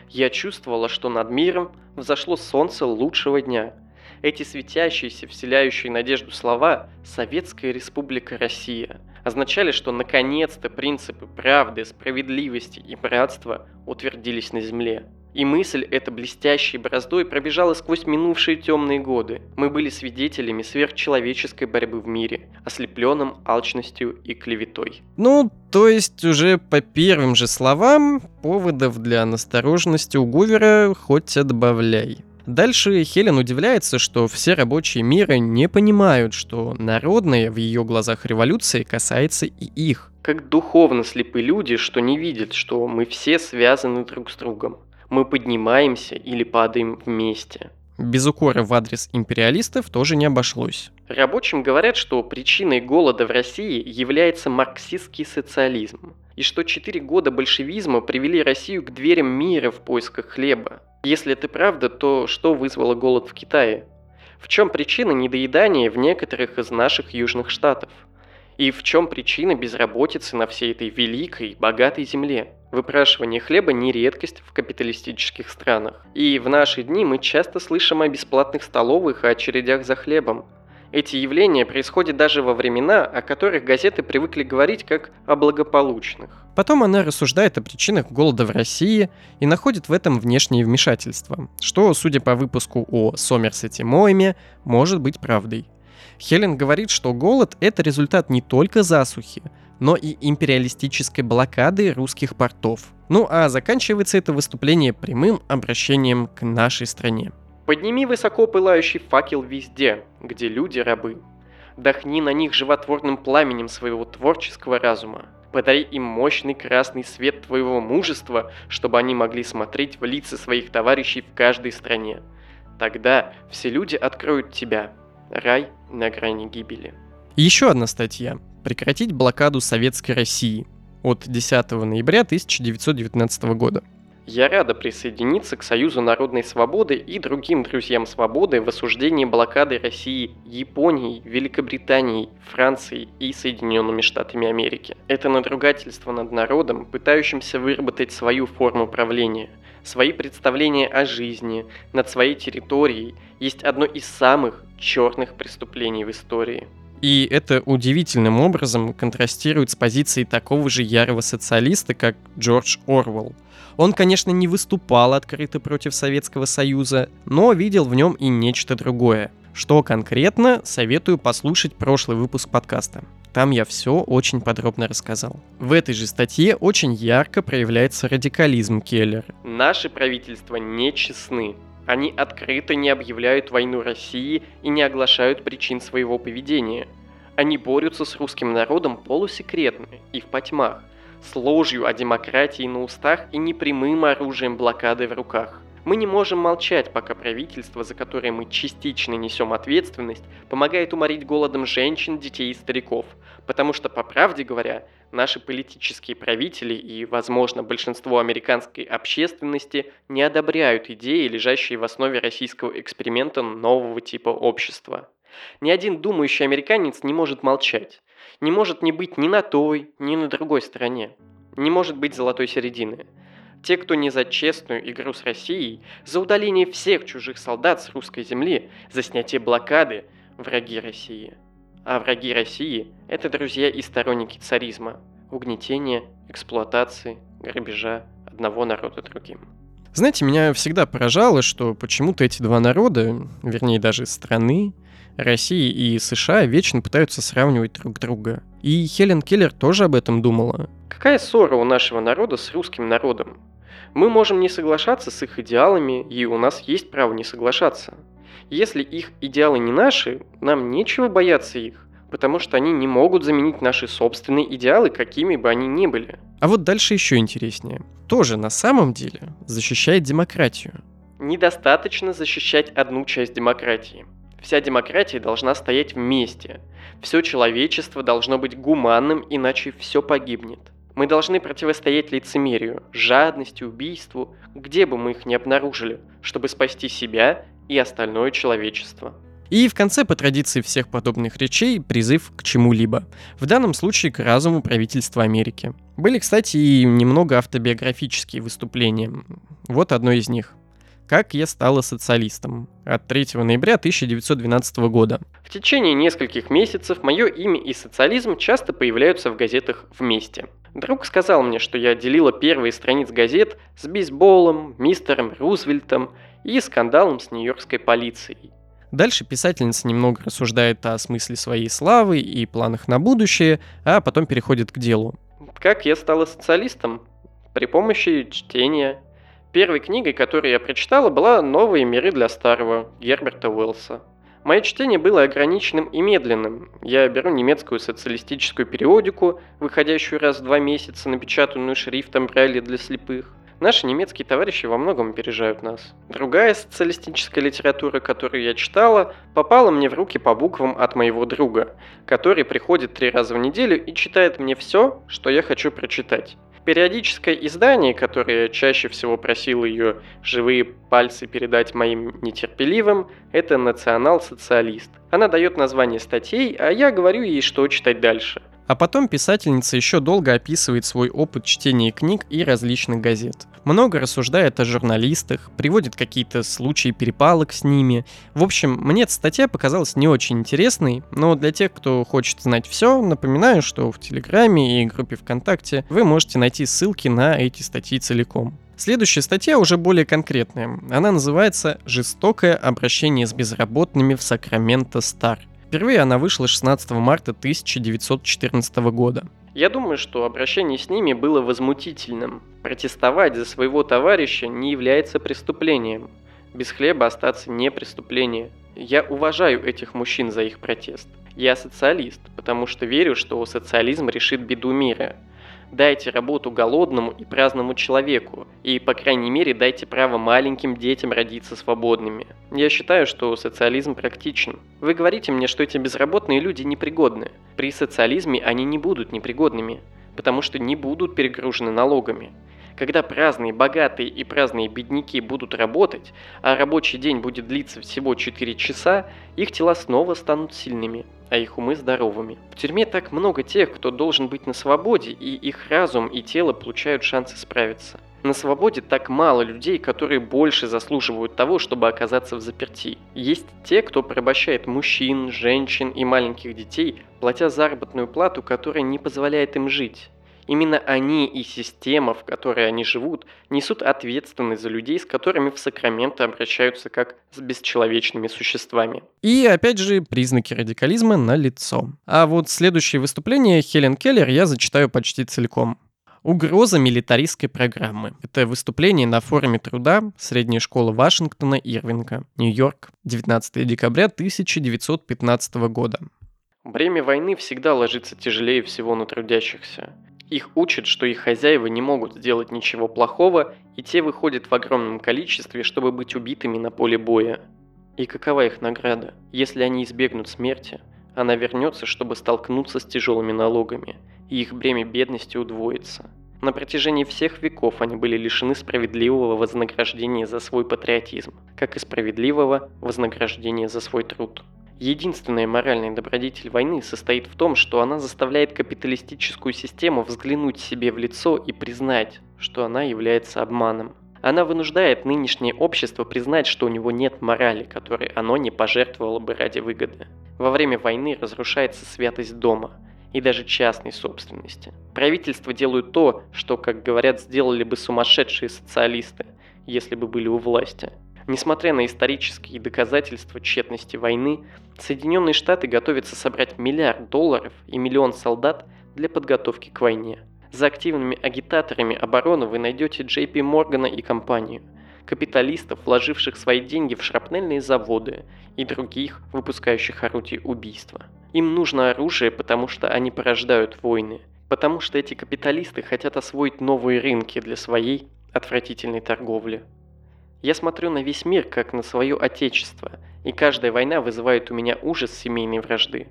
Я чувствовала, что над миром взошло солнце лучшего дня – эти светящиеся, вселяющие надежду слова «Советская Республика Россия» означали, что наконец-то принципы правды, справедливости и братства утвердились на земле. И мысль эта блестящей бороздой пробежала сквозь минувшие темные годы. Мы были свидетелями сверхчеловеческой борьбы в мире, ослепленным алчностью и клеветой. Ну, то есть уже по первым же словам, поводов для настороженности у Гувера хоть отбавляй. Дальше Хелен удивляется, что все рабочие мира не понимают, что народная в ее глазах революция касается и их. Как духовно слепы люди, что не видят, что мы все связаны друг с другом. Мы поднимаемся или падаем вместе. Без укора в адрес империалистов тоже не обошлось. Рабочим говорят, что причиной голода в России является марксистский социализм, и что четыре года большевизма привели Россию к дверям мира в поисках хлеба. Если это правда, то что вызвало голод в Китае? В чем причина недоедания в некоторых из наших южных штатов? И в чем причина безработицы на всей этой великой, богатой земле? Выпрашивание хлеба не редкость в капиталистических странах. И в наши дни мы часто слышим о бесплатных столовых и очередях за хлебом. Эти явления происходят даже во времена, о которых газеты привыкли говорить как о благополучных. Потом она рассуждает о причинах голода в России и находит в этом внешнее вмешательство, что, судя по выпуску о Сомерсете Моэме, может быть правдой. Хелен говорит, что голод — это результат не только засухи, но и империалистической блокады русских портов. Ну а заканчивается это выступление прямым обращением к нашей стране. Подними высоко пылающий факел везде, где люди рабы. Дохни на них животворным пламенем своего творческого разума. Подари им мощный красный свет твоего мужества, чтобы они могли смотреть в лица своих товарищей в каждой стране. Тогда все люди откроют тебя. Рай на грани гибели. Еще одна статья. Прекратить блокаду Советской России от 10 ноября 1919 года. Я рада присоединиться к Союзу народной свободы и другим друзьям свободы в осуждении блокады России Японией, Великобританией, Францией и Соединенными Штатами Америки. Это надругательство над народом, пытающимся выработать свою форму правления, свои представления о жизни, над своей территорией, есть одно из самых черных преступлений в истории. И это удивительным образом контрастирует с позицией такого же ярого социалиста, как Джордж Орвелл. Он, конечно, не выступал открыто против Советского Союза, но видел в нем и нечто другое. Что конкретно, советую послушать прошлый выпуск подкаста. Там я все очень подробно рассказал. В этой же статье очень ярко проявляется радикализм Келлера. Наши правительства нечестны. Они открыто не объявляют войну России и не оглашают причин своего поведения. Они борются с русским народом полусекретно и в потьмах, с ложью о демократии на устах и непрямым оружием блокады в руках. Мы не можем молчать, пока правительство, за которое мы частично несем ответственность, помогает уморить голодом женщин, детей и стариков. Потому что, по правде говоря, наши политические правители и, возможно, большинство американской общественности не одобряют идеи, лежащие в основе российского эксперимента нового типа общества. Ни один думающий американец не может молчать. Не может не быть ни на той, ни на другой стороне. Не может быть золотой середины. Те, кто не за честную игру с Россией, за удаление всех чужих солдат с русской земли, за снятие блокады, враги России. А враги России – это друзья и сторонники царизма, угнетения, эксплуатации, грабежа одного народа другим. Знаете, меня всегда поражало, что почему-то эти два народа, вернее даже страны, Россия и США вечно пытаются сравнивать друг друга. И Хелен Келлер тоже об этом думала. Какая ссора у нашего народа с русским народом? Мы можем не соглашаться с их идеалами, и у нас есть право не соглашаться. Если их идеалы не наши, нам нечего бояться их, потому что они не могут заменить наши собственные идеалы, какими бы они ни были. А вот дальше еще интереснее. Тоже на самом деле защищает демократию. Недостаточно защищать одну часть демократии. Вся демократия должна стоять вместе. Все человечество должно быть гуманным, иначе все погибнет. Мы должны противостоять лицемерию, жадности, убийству, где бы мы их ни обнаружили, чтобы спасти себя и остальное человечество. И в конце, по традиции всех подобных речей, призыв к чему-либо. В данном случае к разуму правительства Америки. Были, кстати, и немного автобиографические выступления. Вот одно из них – как я стала социалистом от 3 ноября 1912 года. В течение нескольких месяцев мое имя и социализм часто появляются в газетах вместе. Друг сказал мне, что я делила первые страниц газет с бейсболом, мистером Рузвельтом и скандалом с нью-йоркской полицией. Дальше писательница немного рассуждает о смысле своей славы и планах на будущее, а потом переходит к делу. Как я стала социалистом? При помощи чтения, Первой книгой, которую я прочитала, была «Новые миры для старого» Герберта Уэллса. Мое чтение было ограниченным и медленным. Я беру немецкую социалистическую периодику, выходящую раз в два месяца, напечатанную шрифтом Брайля для слепых. Наши немецкие товарищи во многом опережают нас. Другая социалистическая литература, которую я читала, попала мне в руки по буквам от моего друга, который приходит три раза в неделю и читает мне все, что я хочу прочитать. Периодическое издание, которое чаще всего просило ее живые пальцы передать моим нетерпеливым, это «Национал-социалист». Она дает название статей, а я говорю ей, что читать дальше – а потом писательница еще долго описывает свой опыт чтения книг и различных газет. Много рассуждает о журналистах, приводит какие-то случаи перепалок с ними. В общем, мне эта статья показалась не очень интересной, но для тех, кто хочет знать все, напоминаю, что в Телеграме и группе ВКонтакте вы можете найти ссылки на эти статьи целиком. Следующая статья уже более конкретная. Она называется «Жестокое обращение с безработными в Сакраменто Стар». Впервые она вышла 16 марта 1914 года. Я думаю, что обращение с ними было возмутительным. Протестовать за своего товарища не является преступлением. Без хлеба остаться не преступление. Я уважаю этих мужчин за их протест. Я социалист, потому что верю, что социализм решит беду мира – Дайте работу голодному и праздному человеку, и, по крайней мере, дайте право маленьким детям родиться свободными. Я считаю, что социализм практичен. Вы говорите мне, что эти безработные люди непригодны. При социализме они не будут непригодными, потому что не будут перегружены налогами. Когда праздные богатые и праздные бедняки будут работать, а рабочий день будет длиться всего 4 часа, их тела снова станут сильными, а их умы здоровыми. В тюрьме так много тех, кто должен быть на свободе, и их разум и тело получают шансы справиться. На свободе так мало людей, которые больше заслуживают того, чтобы оказаться в заперти. Есть те, кто порабощает мужчин, женщин и маленьких детей, платя заработную плату, которая не позволяет им жить. Именно они и система, в которой они живут, несут ответственность за людей, с которыми в Сакраменто обращаются как с бесчеловечными существами. И опять же, признаки радикализма на лицо. А вот следующее выступление Хелен Келлер я зачитаю почти целиком. Угроза милитаристской программы. Это выступление на форуме труда Средней школы Вашингтона Ирвинга, Нью-Йорк, 19 декабря 1915 года. Бремя войны всегда ложится тяжелее всего на трудящихся. Их учат, что их хозяева не могут сделать ничего плохого, и те выходят в огромном количестве, чтобы быть убитыми на поле боя. И какова их награда? Если они избегнут смерти, она вернется, чтобы столкнуться с тяжелыми налогами, и их бремя бедности удвоится. На протяжении всех веков они были лишены справедливого вознаграждения за свой патриотизм, как и справедливого вознаграждения за свой труд. Единственная моральная добродетель войны состоит в том, что она заставляет капиталистическую систему взглянуть себе в лицо и признать, что она является обманом. Она вынуждает нынешнее общество признать, что у него нет морали, которой оно не пожертвовало бы ради выгоды. Во время войны разрушается святость дома и даже частной собственности. Правительства делают то, что, как говорят, сделали бы сумасшедшие социалисты, если бы были у власти – Несмотря на исторические доказательства тщетности войны, Соединенные Штаты готовятся собрать миллиард долларов и миллион солдат для подготовки к войне. За активными агитаторами обороны вы найдете Джей Пи Моргана и компанию, капиталистов, вложивших свои деньги в шрапнельные заводы и других, выпускающих орудия убийства. Им нужно оружие, потому что они порождают войны, потому что эти капиталисты хотят освоить новые рынки для своей отвратительной торговли. Я смотрю на весь мир, как на свое отечество, и каждая война вызывает у меня ужас семейной вражды.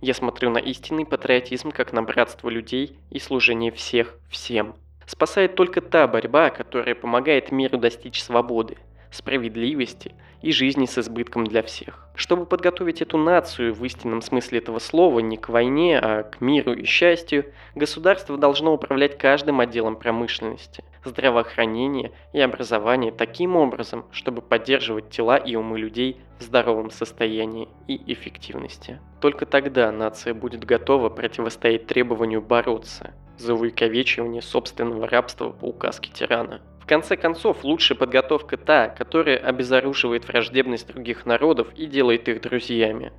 Я смотрю на истинный патриотизм, как на братство людей и служение всех всем. Спасает только та борьба, которая помогает миру достичь свободы, справедливости и жизни с избытком для всех. Чтобы подготовить эту нацию в истинном смысле этого слова не к войне, а к миру и счастью, государство должно управлять каждым отделом промышленности, здравоохранения и образования таким образом, чтобы поддерживать тела и умы людей в здоровом состоянии и эффективности. Только тогда нация будет готова противостоять требованию бороться за увековечивание собственного рабства по указке тирана. В конце концов, лучшая подготовка та, которая обезоруживает враждебность других народов и делает их друзьями.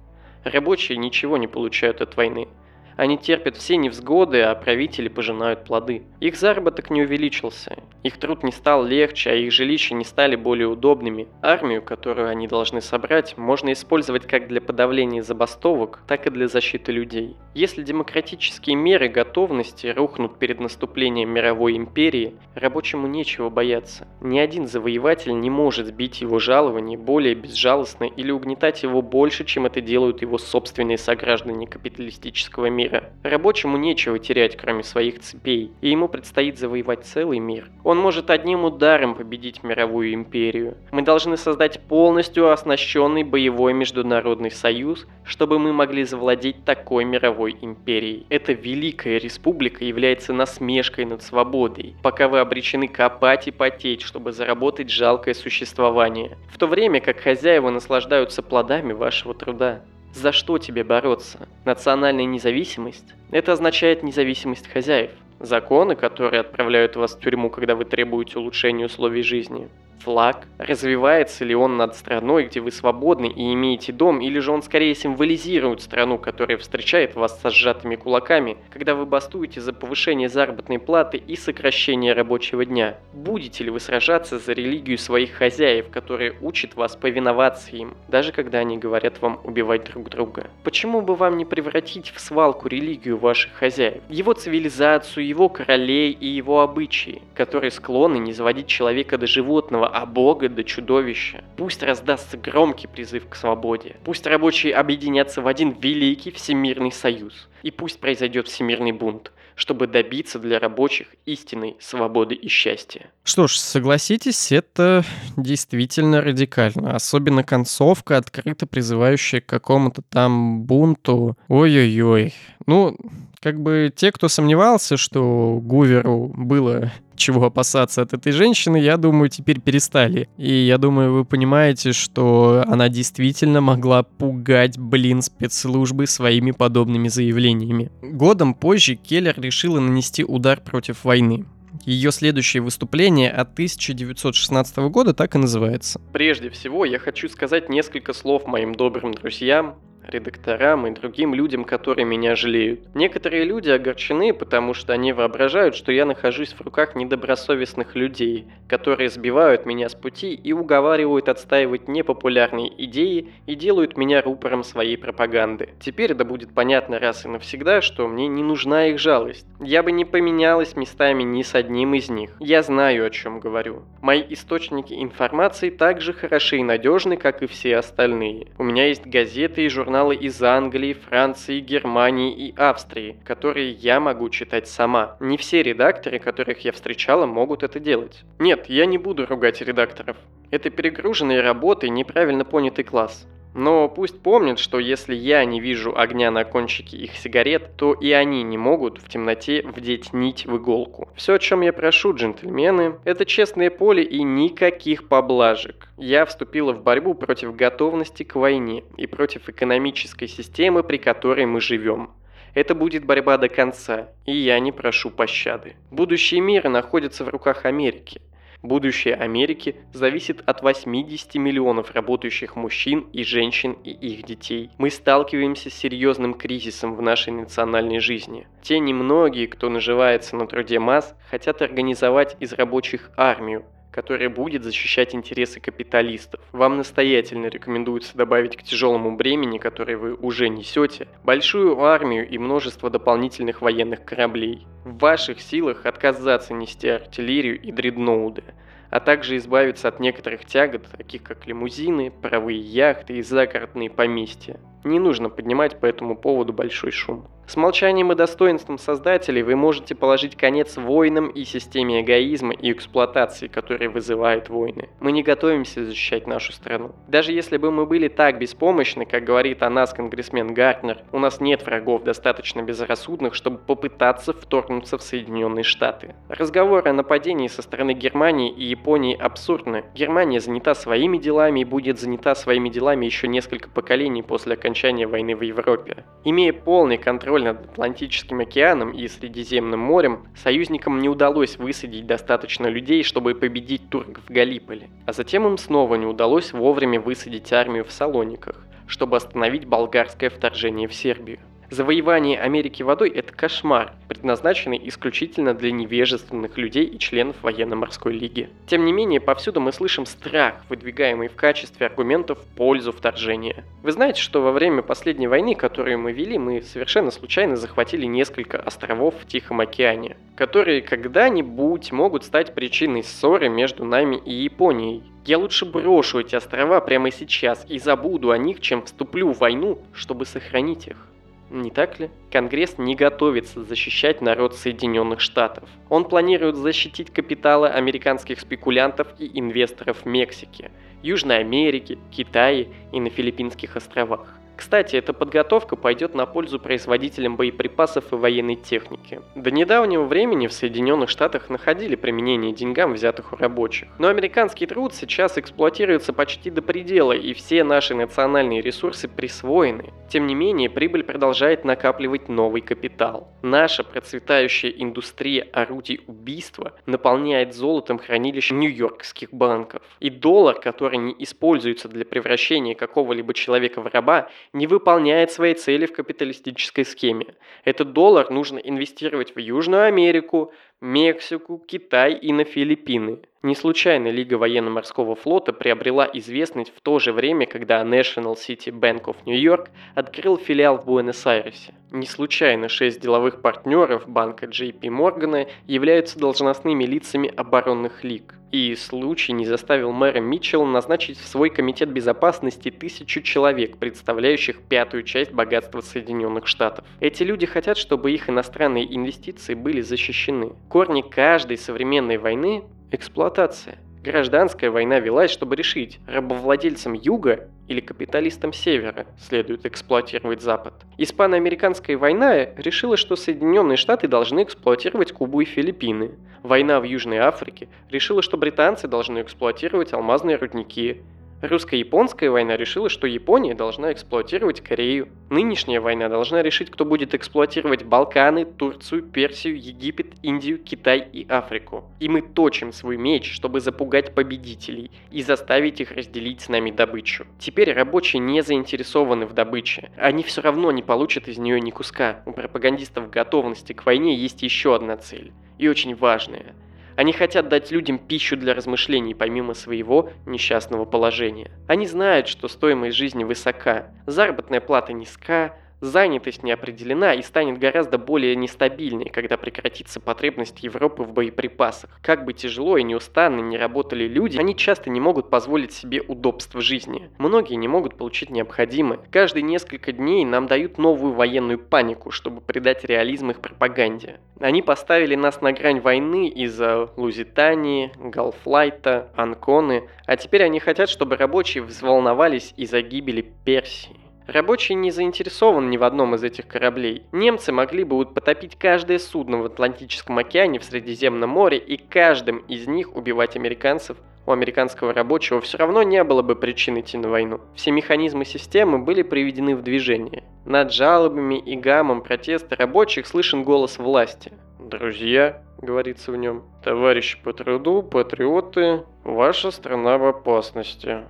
Рабочие ничего не получают от войны. Они терпят все невзгоды, а правители пожинают плоды. Их заработок не увеличился, Их труд не стал легче, а их жилища не стали более удобными. Армию, которую они должны собрать, можно использовать как для подавления забастовок, так и для защиты людей. Если демократические меры готовности рухнут перед наступлением мировой империи, рабочему нечего бояться. Ни один завоеватель не может сбить его жалование более безжалостно или угнетать его больше, чем это делают его собственные сограждане капиталистического мира. Рабочему нечего терять, кроме своих цепей, и ему предстоит завоевать целый мир. Он может одним ударом победить мировую империю. Мы должны создать полностью оснащенный боевой международный союз, чтобы мы могли завладеть такой мировой империей. Эта великая республика является насмешкой над свободой, пока вы обречены копать и потеть, чтобы заработать жалкое существование, в то время как хозяева наслаждаются плодами вашего труда. За что тебе бороться? Национальная независимость? Это означает независимость хозяев. Законы, которые отправляют вас в тюрьму, когда вы требуете улучшения условий жизни флаг? Развивается ли он над страной, где вы свободны и имеете дом, или же он скорее символизирует страну, которая встречает вас со сжатыми кулаками, когда вы бастуете за повышение заработной платы и сокращение рабочего дня? Будете ли вы сражаться за религию своих хозяев, которые учат вас повиноваться им, даже когда они говорят вам убивать друг друга? Почему бы вам не превратить в свалку религию ваших хозяев? Его цивилизацию, его королей и его обычаи, которые склонны не заводить человека до животного, а Бога до чудовища. Пусть раздастся громкий призыв к свободе. Пусть рабочие объединятся в один великий всемирный союз. И пусть произойдет всемирный бунт, чтобы добиться для рабочих истинной свободы и счастья. Что ж, согласитесь, это действительно радикально. Особенно концовка, открыто призывающая к какому-то там бунту. Ой-ой-ой. Ну, как бы те, кто сомневался, что Гуверу было чего опасаться от этой женщины, я думаю, теперь перестали. И я думаю, вы понимаете, что она действительно могла пугать, блин, спецслужбы своими подобными заявлениями. Годом позже Келлер решила нанести удар против войны. Ее следующее выступление от 1916 года так и называется. Прежде всего, я хочу сказать несколько слов моим добрым друзьям, редакторам и другим людям, которые меня жалеют. Некоторые люди огорчены, потому что они воображают, что я нахожусь в руках недобросовестных людей, которые сбивают меня с пути и уговаривают отстаивать непопулярные идеи и делают меня рупором своей пропаганды. Теперь да будет понятно раз и навсегда, что мне не нужна их жалость. Я бы не поменялась местами ни с одним из них. Я знаю, о чем говорю. Мои источники информации так же хороши и надежны, как и все остальные. У меня есть газеты и журналы журналы из Англии, Франции, Германии и Австрии, которые я могу читать сама. Не все редакторы, которых я встречала, могут это делать. Нет, я не буду ругать редакторов. Это перегруженные работы и неправильно понятый класс. Но пусть помнят, что если я не вижу огня на кончике их сигарет, то и они не могут в темноте вдеть нить в иголку. Все, о чем я прошу, джентльмены, это честное поле и никаких поблажек. Я вступила в борьбу против готовности к войне и против экономической системы, при которой мы живем. Это будет борьба до конца, и я не прошу пощады. Будущее мира находится в руках Америки. Будущее Америки зависит от 80 миллионов работающих мужчин и женщин и их детей. Мы сталкиваемся с серьезным кризисом в нашей национальной жизни. Те немногие, кто наживается на труде масс, хотят организовать из рабочих армию, которая будет защищать интересы капиталистов. Вам настоятельно рекомендуется добавить к тяжелому бремени, которое вы уже несете, большую армию и множество дополнительных военных кораблей. В ваших силах отказаться нести артиллерию и дредноуды, а также избавиться от некоторых тягот, таких как лимузины, паровые яхты и загородные поместья. Не нужно поднимать по этому поводу большой шум. С молчанием и достоинством создателей вы можете положить конец войнам и системе эгоизма и эксплуатации, которые вызывают войны. Мы не готовимся защищать нашу страну. Даже если бы мы были так беспомощны, как говорит о нас конгрессмен Гартнер, у нас нет врагов достаточно безрассудных, чтобы попытаться вторгнуться в Соединенные Штаты. Разговоры о нападении со стороны Германии и Японии абсурдны. Германия занята своими делами и будет занята своими делами еще несколько поколений после окончания войны в Европе. Имея полный контроль контроль над Атлантическим океаном и Средиземным морем, союзникам не удалось высадить достаточно людей, чтобы победить турков в Галиполе. А затем им снова не удалось вовремя высадить армию в Салониках, чтобы остановить болгарское вторжение в Сербию. Завоевание Америки водой – это кошмар, предназначенный исключительно для невежественных людей и членов военно-морской лиги. Тем не менее, повсюду мы слышим страх, выдвигаемый в качестве аргументов в пользу вторжения. Вы знаете, что во время последней войны, которую мы вели, мы совершенно случайно захватили несколько островов в Тихом океане, которые когда-нибудь могут стать причиной ссоры между нами и Японией. Я лучше брошу эти острова прямо сейчас и забуду о них, чем вступлю в войну, чтобы сохранить их. Не так ли? Конгресс не готовится защищать народ Соединенных Штатов. Он планирует защитить капиталы американских спекулянтов и инвесторов Мексики, Южной Америки, Китае и на Филиппинских островах. Кстати, эта подготовка пойдет на пользу производителям боеприпасов и военной техники. До недавнего времени в Соединенных Штатах находили применение деньгам, взятых у рабочих. Но американский труд сейчас эксплуатируется почти до предела, и все наши национальные ресурсы присвоены. Тем не менее, прибыль продолжает накапливать новый капитал. Наша процветающая индустрия орудий убийства наполняет золотом хранилище нью-йоркских банков. И доллар, который не используется для превращения какого-либо человека в раба, не выполняет своей цели в капиталистической схеме. Этот доллар нужно инвестировать в Южную Америку, Мексику, Китай и на Филиппины. Не случайно Лига военно-морского флота приобрела известность в то же время, когда National City Bank of New York открыл филиал в Буэнос-Айресе. Не случайно шесть деловых партнеров банка JP Morgan являются должностными лицами оборонных лиг. И случай не заставил мэра Митчелла назначить в свой комитет безопасности тысячу человек, представляющих пятую часть богатства Соединенных Штатов. Эти люди хотят, чтобы их иностранные инвестиции были защищены. Корни каждой современной войны – эксплуатация. Гражданская война велась, чтобы решить, рабовладельцам Юга или капиталистам Севера следует эксплуатировать Запад. Испано-американская война решила, что Соединенные Штаты должны эксплуатировать Кубу и Филиппины. Война в Южной Африке решила, что британцы должны эксплуатировать алмазные рудники. Русско-японская война решила, что Япония должна эксплуатировать Корею. Нынешняя война должна решить, кто будет эксплуатировать Балканы, Турцию, Персию, Египет, Индию, Китай и Африку. И мы точим свой меч, чтобы запугать победителей и заставить их разделить с нами добычу. Теперь рабочие не заинтересованы в добыче. Они все равно не получат из нее ни куска. У пропагандистов готовности к войне есть еще одна цель. И очень важная – они хотят дать людям пищу для размышлений помимо своего несчастного положения. Они знают, что стоимость жизни высока, заработная плата низка, Занятость не определена и станет гораздо более нестабильной, когда прекратится потребность Европы в боеприпасах. Как бы тяжело и неустанно не работали люди, они часто не могут позволить себе удобств жизни. Многие не могут получить необходимое. Каждые несколько дней нам дают новую военную панику, чтобы придать реализм их пропаганде. Они поставили нас на грань войны из-за Лузитании, Галфлайта, Анконы, а теперь они хотят, чтобы рабочие взволновались из-за гибели Персии. Рабочие не заинтересованы ни в одном из этих кораблей. Немцы могли бы потопить каждое судно в Атлантическом океане, в Средиземном море, и каждым из них убивать американцев. У американского рабочего все равно не было бы причин идти на войну. Все механизмы системы были приведены в движение. Над жалобами и гамом протеста рабочих слышен голос власти. «Друзья», — говорится в нем, — «товарищи по труду, патриоты, ваша страна в опасности.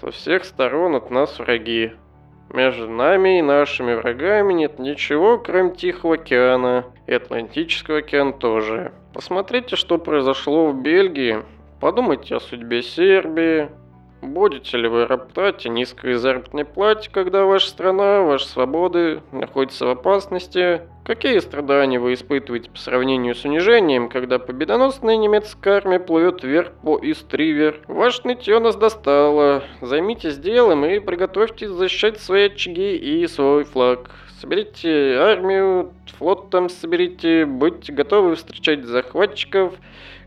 Со всех сторон от нас враги. Между нами и нашими врагами нет ничего, кроме Тихого океана. И Атлантического океана тоже. Посмотрите, что произошло в Бельгии. Подумайте о судьбе Сербии. Будете ли вы роптать о низкой заработной плате, когда ваша страна, ваши свободы находятся в опасности? Какие страдания вы испытываете по сравнению с унижением, когда победоносная немецкая армия плывет вверх по Истривер? Ваше нытье нас достало. Займитесь делом и приготовьтесь защищать свои очаги и свой флаг. Соберите армию, флот там соберите, будьте готовы встречать захватчиков,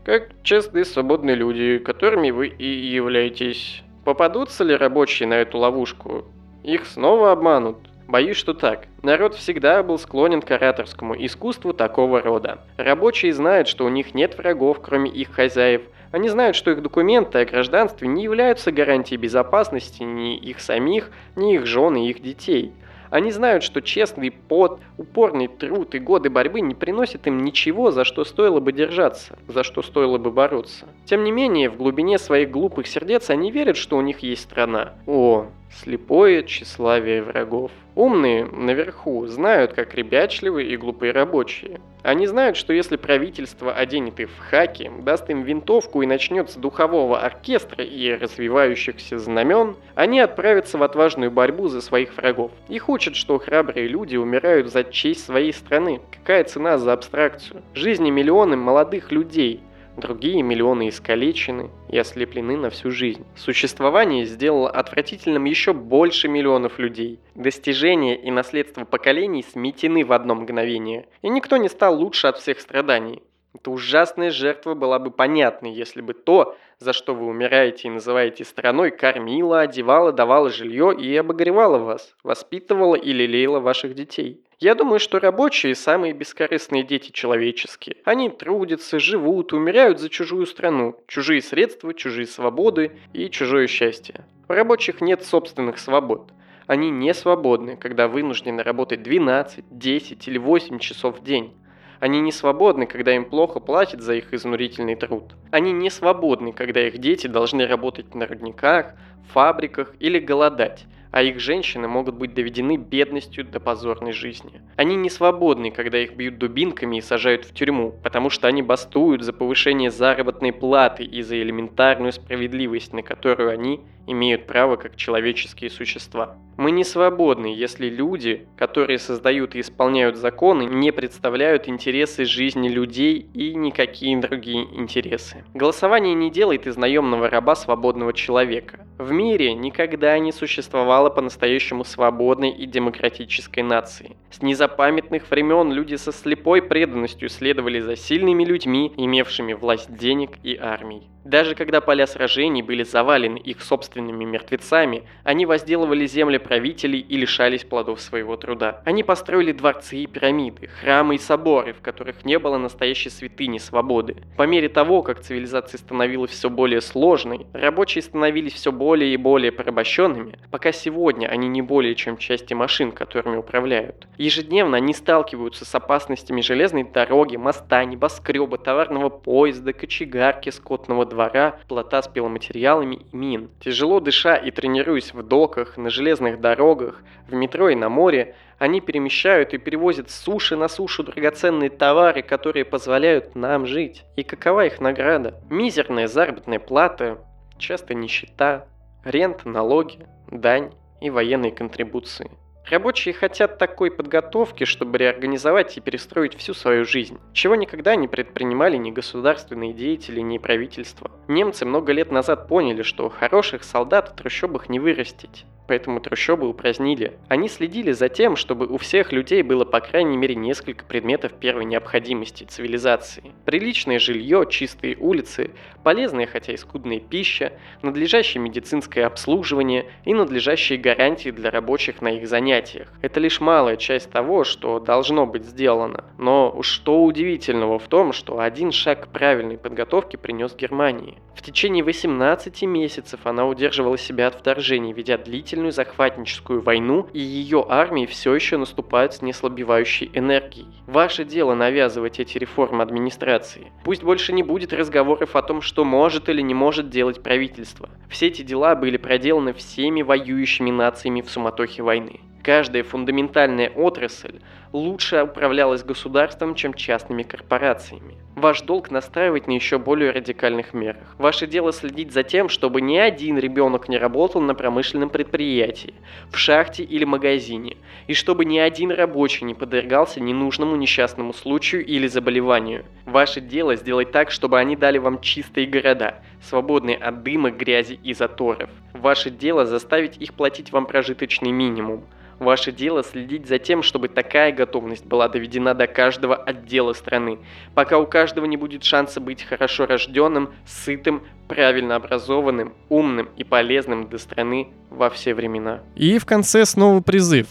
как честные свободные люди, которыми вы и являетесь. Попадутся ли рабочие на эту ловушку? Их снова обманут. Боюсь, что так. Народ всегда был склонен к ораторскому искусству такого рода. Рабочие знают, что у них нет врагов, кроме их хозяев. Они знают, что их документы о гражданстве не являются гарантией безопасности ни их самих, ни их жен и их детей. Они знают, что честный пот, упорный труд и годы борьбы не приносят им ничего, за что стоило бы держаться, за что стоило бы бороться. Тем не менее, в глубине своих глупых сердец они верят, что у них есть страна. О, слепое тщеславие врагов. Умные наверху знают, как ребячливые и глупые рабочие. Они знают, что если правительство оденет их в хаки, даст им винтовку и начнет с духового оркестра и развивающихся знамен, они отправятся в отважную борьбу за своих врагов. Их учат, что храбрые люди умирают за честь своей страны. Какая цена за абстракцию? Жизни миллионы молодых людей – Другие миллионы искалечены и ослеплены на всю жизнь. Существование сделало отвратительным еще больше миллионов людей. Достижения и наследство поколений сметены в одно мгновение, и никто не стал лучше от всех страданий. Эта ужасная жертва была бы понятной, если бы то, за что вы умираете и называете страной, кормила, одевала, давала жилье и обогревала вас, воспитывала и лелеяла ваших детей. Я думаю, что рабочие – самые бескорыстные дети человеческие. Они трудятся, живут, умирают за чужую страну, чужие средства, чужие свободы и чужое счастье. У рабочих нет собственных свобод. Они не свободны, когда вынуждены работать 12, 10 или 8 часов в день. Они не свободны, когда им плохо платят за их изнурительный труд. Они не свободны, когда их дети должны работать на рудниках, фабриках или голодать, а их женщины могут быть доведены бедностью до позорной жизни. Они не свободны, когда их бьют дубинками и сажают в тюрьму, потому что они бастуют за повышение заработной платы и за элементарную справедливость, на которую они имеют право как человеческие существа. Мы не свободны, если люди, которые создают и исполняют законы, не представляют интересы жизни людей и никакие другие интересы. Голосование не делает из наемного раба свободного человека. В мире никогда не существовало по-настоящему свободной и демократической нации. С незапамятных времен люди со слепой преданностью следовали за сильными людьми, имевшими власть денег и армий. Даже когда поля сражений были завалены их собственными мертвецами, они возделывали земли правителей и лишались плодов своего труда. Они построили дворцы и пирамиды, храмы и соборы, в которых не было настоящей святыни свободы. По мере того, как цивилизация становилась все более сложной, рабочие становились все более и более порабощенными, пока сегодня они не более чем части машин, которыми управляют. Ежедневно они сталкиваются с опасностями железной дороги, моста, небоскреба, товарного поезда, кочегарки, скотного двора, плота с пиломатериалами и мин. Тяжело дыша и тренируясь в доках, на железных дорогах, в метро и на море, они перемещают и перевозят с суши на сушу драгоценные товары, которые позволяют нам жить. И какова их награда? Мизерная заработная плата, часто нищета, рент, налоги, дань и военные контрибуции. Рабочие хотят такой подготовки, чтобы реорганизовать и перестроить всю свою жизнь, чего никогда не предпринимали ни государственные деятели, ни правительство. Немцы много лет назад поняли, что хороших солдат в трущобах не вырастить поэтому трущобы упразднили. Они следили за тем, чтобы у всех людей было по крайней мере несколько предметов первой необходимости цивилизации. Приличное жилье, чистые улицы, полезная хотя и скудная пища, надлежащее медицинское обслуживание и надлежащие гарантии для рабочих на их занятиях. Это лишь малая часть того, что должно быть сделано. Но что удивительного в том, что один шаг правильной подготовке принес Германии. В течение 18 месяцев она удерживала себя от вторжений, ведя длительную захватническую войну, и ее армии все еще наступают с неслабевающей энергией. Ваше дело навязывать эти реформы администрации. Пусть больше не будет разговоров о том, что может или не может делать правительство. Все эти дела были проделаны всеми воюющими нациями в суматохе войны. Каждая фундаментальная отрасль лучше управлялась государством, чем частными корпорациями. Ваш долг настраивать на еще более радикальных мерах. Ваше дело следить за тем, чтобы ни один ребенок не работал на промышленном предприятии, в шахте или магазине, и чтобы ни один рабочий не подвергался ненужному несчастному случаю или заболеванию. Ваше дело сделать так, чтобы они дали вам чистые города, свободные от дыма, грязи и заторов. Ваше дело заставить их платить вам прожиточный минимум. Ваше дело следить за тем, чтобы такая готовность была доведена до каждого отдела страны, пока у каждого не будет шанса быть хорошо рожденным, сытым, правильно образованным, умным и полезным для страны во все времена. И в конце снова призыв.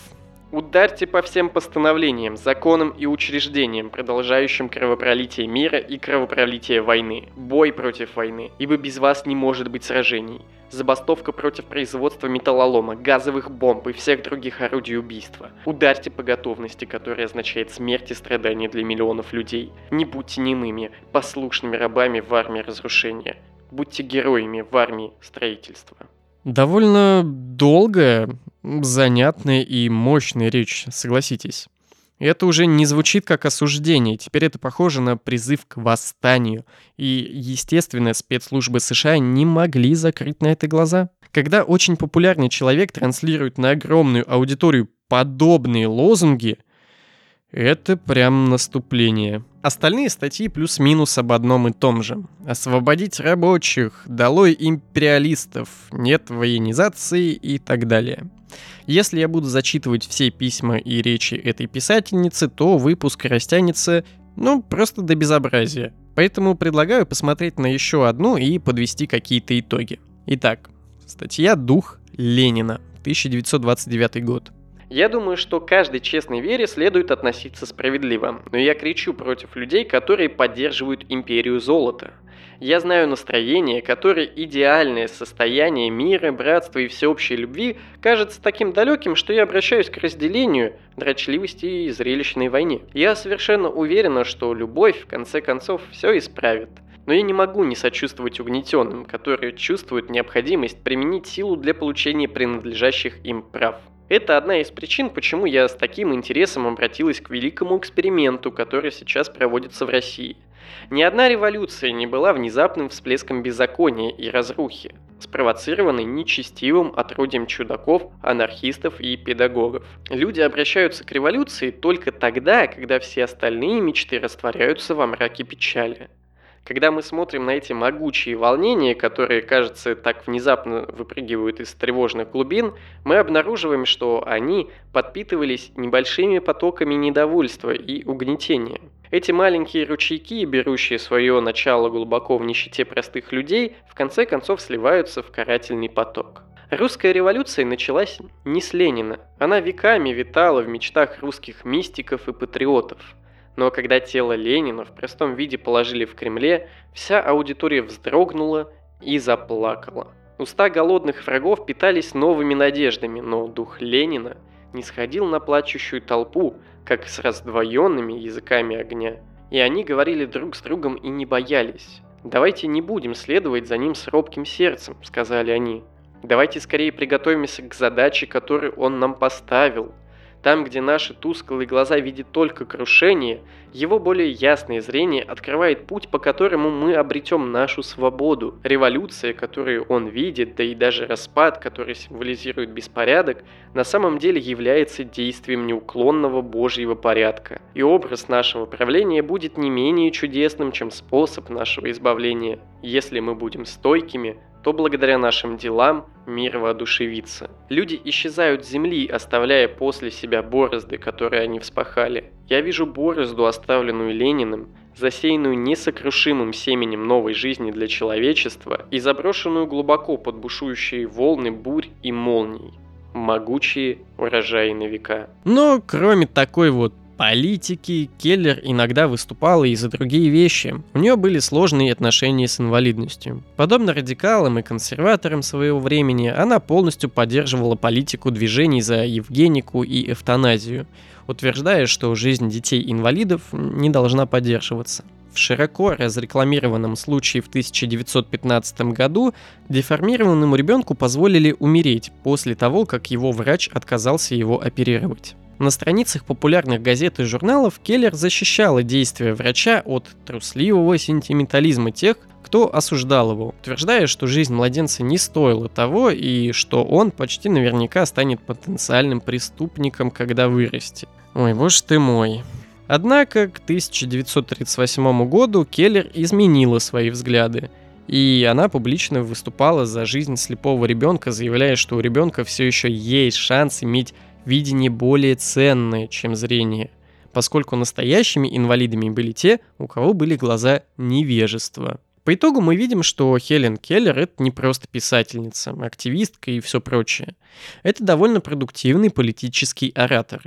Ударьте по всем постановлениям, законам и учреждениям, продолжающим кровопролитие мира и кровопролитие войны. Бой против войны, ибо без вас не может быть сражений. Забастовка против производства металлолома, газовых бомб и всех других орудий убийства. Ударьте по готовности, которая означает смерть и страдания для миллионов людей. Не будьте немыми, послушными рабами в армии разрушения. Будьте героями в армии строительства. Довольно долгая, занятная и мощная речь, согласитесь. Это уже не звучит как осуждение, теперь это похоже на призыв к восстанию. И, естественно, спецслужбы США не могли закрыть на это глаза. Когда очень популярный человек транслирует на огромную аудиторию подобные лозунги, это прям наступление. Остальные статьи плюс-минус об одном и том же. Освободить рабочих, долой империалистов, нет военизации и так далее. Если я буду зачитывать все письма и речи этой писательницы, то выпуск растянется, ну, просто до безобразия. Поэтому предлагаю посмотреть на еще одну и подвести какие-то итоги. Итак, статья «Дух Ленина», 1929 год. Я думаю, что каждой честной вере следует относиться справедливо, но я кричу против людей, которые поддерживают империю золота. Я знаю настроение, которое идеальное состояние мира, братства и всеобщей любви кажется таким далеким, что я обращаюсь к разделению, дрочливости и зрелищной войне. Я совершенно уверена, что любовь, в конце концов, все исправит. Но я не могу не сочувствовать угнетенным, которые чувствуют необходимость применить силу для получения принадлежащих им прав. Это одна из причин, почему я с таким интересом обратилась к великому эксперименту, который сейчас проводится в России. Ни одна революция не была внезапным всплеском беззакония и разрухи, спровоцированной нечестивым отродьем чудаков, анархистов и педагогов. Люди обращаются к революции только тогда, когда все остальные мечты растворяются во мраке печали. Когда мы смотрим на эти могучие волнения, которые, кажется, так внезапно выпрыгивают из тревожных глубин, мы обнаруживаем, что они подпитывались небольшими потоками недовольства и угнетения. Эти маленькие ручейки, берущие свое начало глубоко в нищете простых людей, в конце концов сливаются в карательный поток. Русская революция началась не с Ленина. Она веками витала в мечтах русских мистиков и патриотов. Но когда тело Ленина в простом виде положили в Кремле, вся аудитория вздрогнула и заплакала. Уста голодных врагов питались новыми надеждами, но дух Ленина не сходил на плачущую толпу, как с раздвоенными языками огня. И они говорили друг с другом и не боялись. «Давайте не будем следовать за ним с робким сердцем», — сказали они. «Давайте скорее приготовимся к задаче, которую он нам поставил. Там, где наши тусклые глаза видят только крушение, его более ясное зрение открывает путь, по которому мы обретем нашу свободу. Революция, которую он видит, да и даже распад, который символизирует беспорядок, на самом деле является действием неуклонного Божьего порядка. И образ нашего правления будет не менее чудесным, чем способ нашего избавления, если мы будем стойкими, то благодаря нашим делам мир воодушевится. Люди исчезают с земли, оставляя после себя борозды, которые они вспахали. Я вижу борозду, оставленную Лениным, засеянную несокрушимым семенем новой жизни для человечества и заброшенную глубоко под бушующие волны бурь и молний. Могучие урожаи на века. Но кроме такой вот политики, Келлер иногда выступала и за другие вещи. У нее были сложные отношения с инвалидностью. Подобно радикалам и консерваторам своего времени, она полностью поддерживала политику движений за евгенику и эвтаназию, утверждая, что жизнь детей-инвалидов не должна поддерживаться. В широко разрекламированном случае в 1915 году деформированному ребенку позволили умереть после того, как его врач отказался его оперировать. На страницах популярных газет и журналов Келлер защищала действия врача от трусливого сентиментализма тех, кто осуждал его, утверждая, что жизнь младенца не стоила того и что он почти наверняка станет потенциальным преступником, когда вырастет. Ой, боже ты мой. Однако к 1938 году Келлер изменила свои взгляды, и она публично выступала за жизнь слепого ребенка, заявляя, что у ребенка все еще есть шанс иметь видение более ценное, чем зрение, поскольку настоящими инвалидами были те, у кого были глаза невежества. По итогу мы видим, что Хелен Келлер — это не просто писательница, активистка и все прочее. Это довольно продуктивный политический оратор.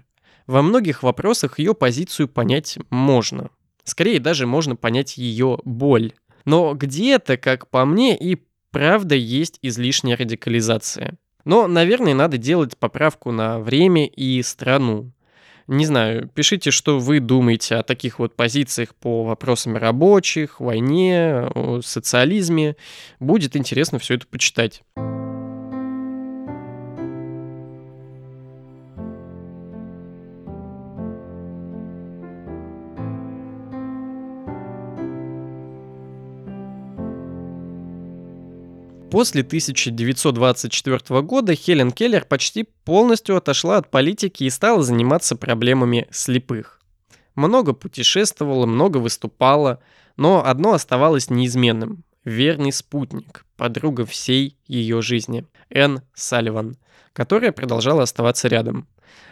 Во многих вопросах ее позицию понять можно. Скорее даже можно понять ее боль. Но где-то, как по мне, и правда есть излишняя радикализация. Но, наверное, надо делать поправку на время и страну. Не знаю, пишите, что вы думаете о таких вот позициях по вопросам рабочих, войне, социализме. Будет интересно все это почитать. После 1924 года Хелен Келлер почти полностью отошла от политики и стала заниматься проблемами слепых. Много путешествовала, много выступала, но одно оставалось неизменным – верный спутник, подруга всей ее жизни – Энн Салливан, которая продолжала оставаться рядом.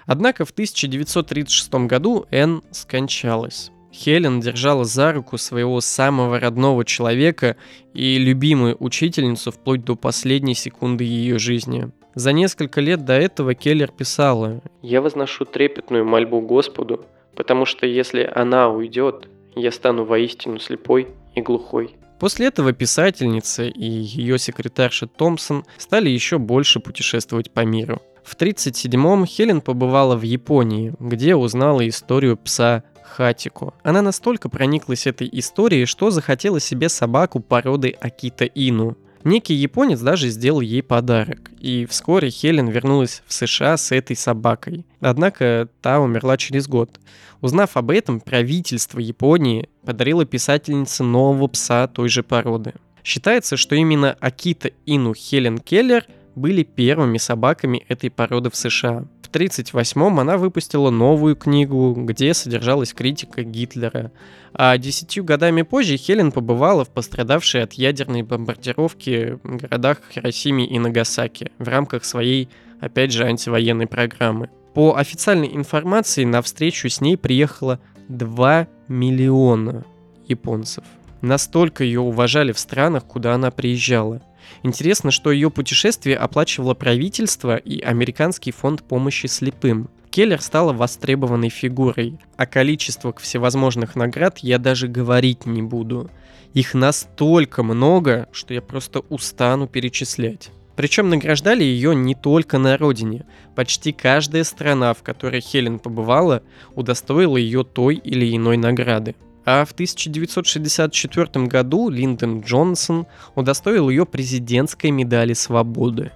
Однако в 1936 году Энн скончалась. Хелен держала за руку своего самого родного человека и любимую учительницу вплоть до последней секунды ее жизни. За несколько лет до этого Келлер писала «Я возношу трепетную мольбу Господу, потому что если она уйдет, я стану воистину слепой и глухой». После этого писательница и ее секретарша Томпсон стали еще больше путешествовать по миру. В 1937-м Хелен побывала в Японии, где узнала историю пса Хатико. Она настолько прониклась этой историей, что захотела себе собаку породы Акита Ину. Некий японец даже сделал ей подарок, и вскоре Хелен вернулась в США с этой собакой. Однако та умерла через год. Узнав об этом, правительство Японии подарило писательнице нового пса той же породы. Считается, что именно Акита Ину Хелен Келлер были первыми собаками этой породы в США. 1938-м она выпустила новую книгу, где содержалась критика Гитлера. А десятью годами позже Хелен побывала в пострадавшей от ядерной бомбардировки городах Хиросиме и Нагасаки в рамках своей, опять же, антивоенной программы. По официальной информации на встречу с ней приехало 2 миллиона японцев. Настолько ее уважали в странах, куда она приезжала – Интересно, что ее путешествие оплачивало правительство и Американский фонд помощи слепым. Келлер стала востребованной фигурой, а количество всевозможных наград я даже говорить не буду. Их настолько много, что я просто устану перечислять. Причем награждали ее не только на родине. Почти каждая страна, в которой Хелен побывала, удостоила ее той или иной награды. А в 1964 году Линдон Джонсон удостоил ее президентской медали свободы,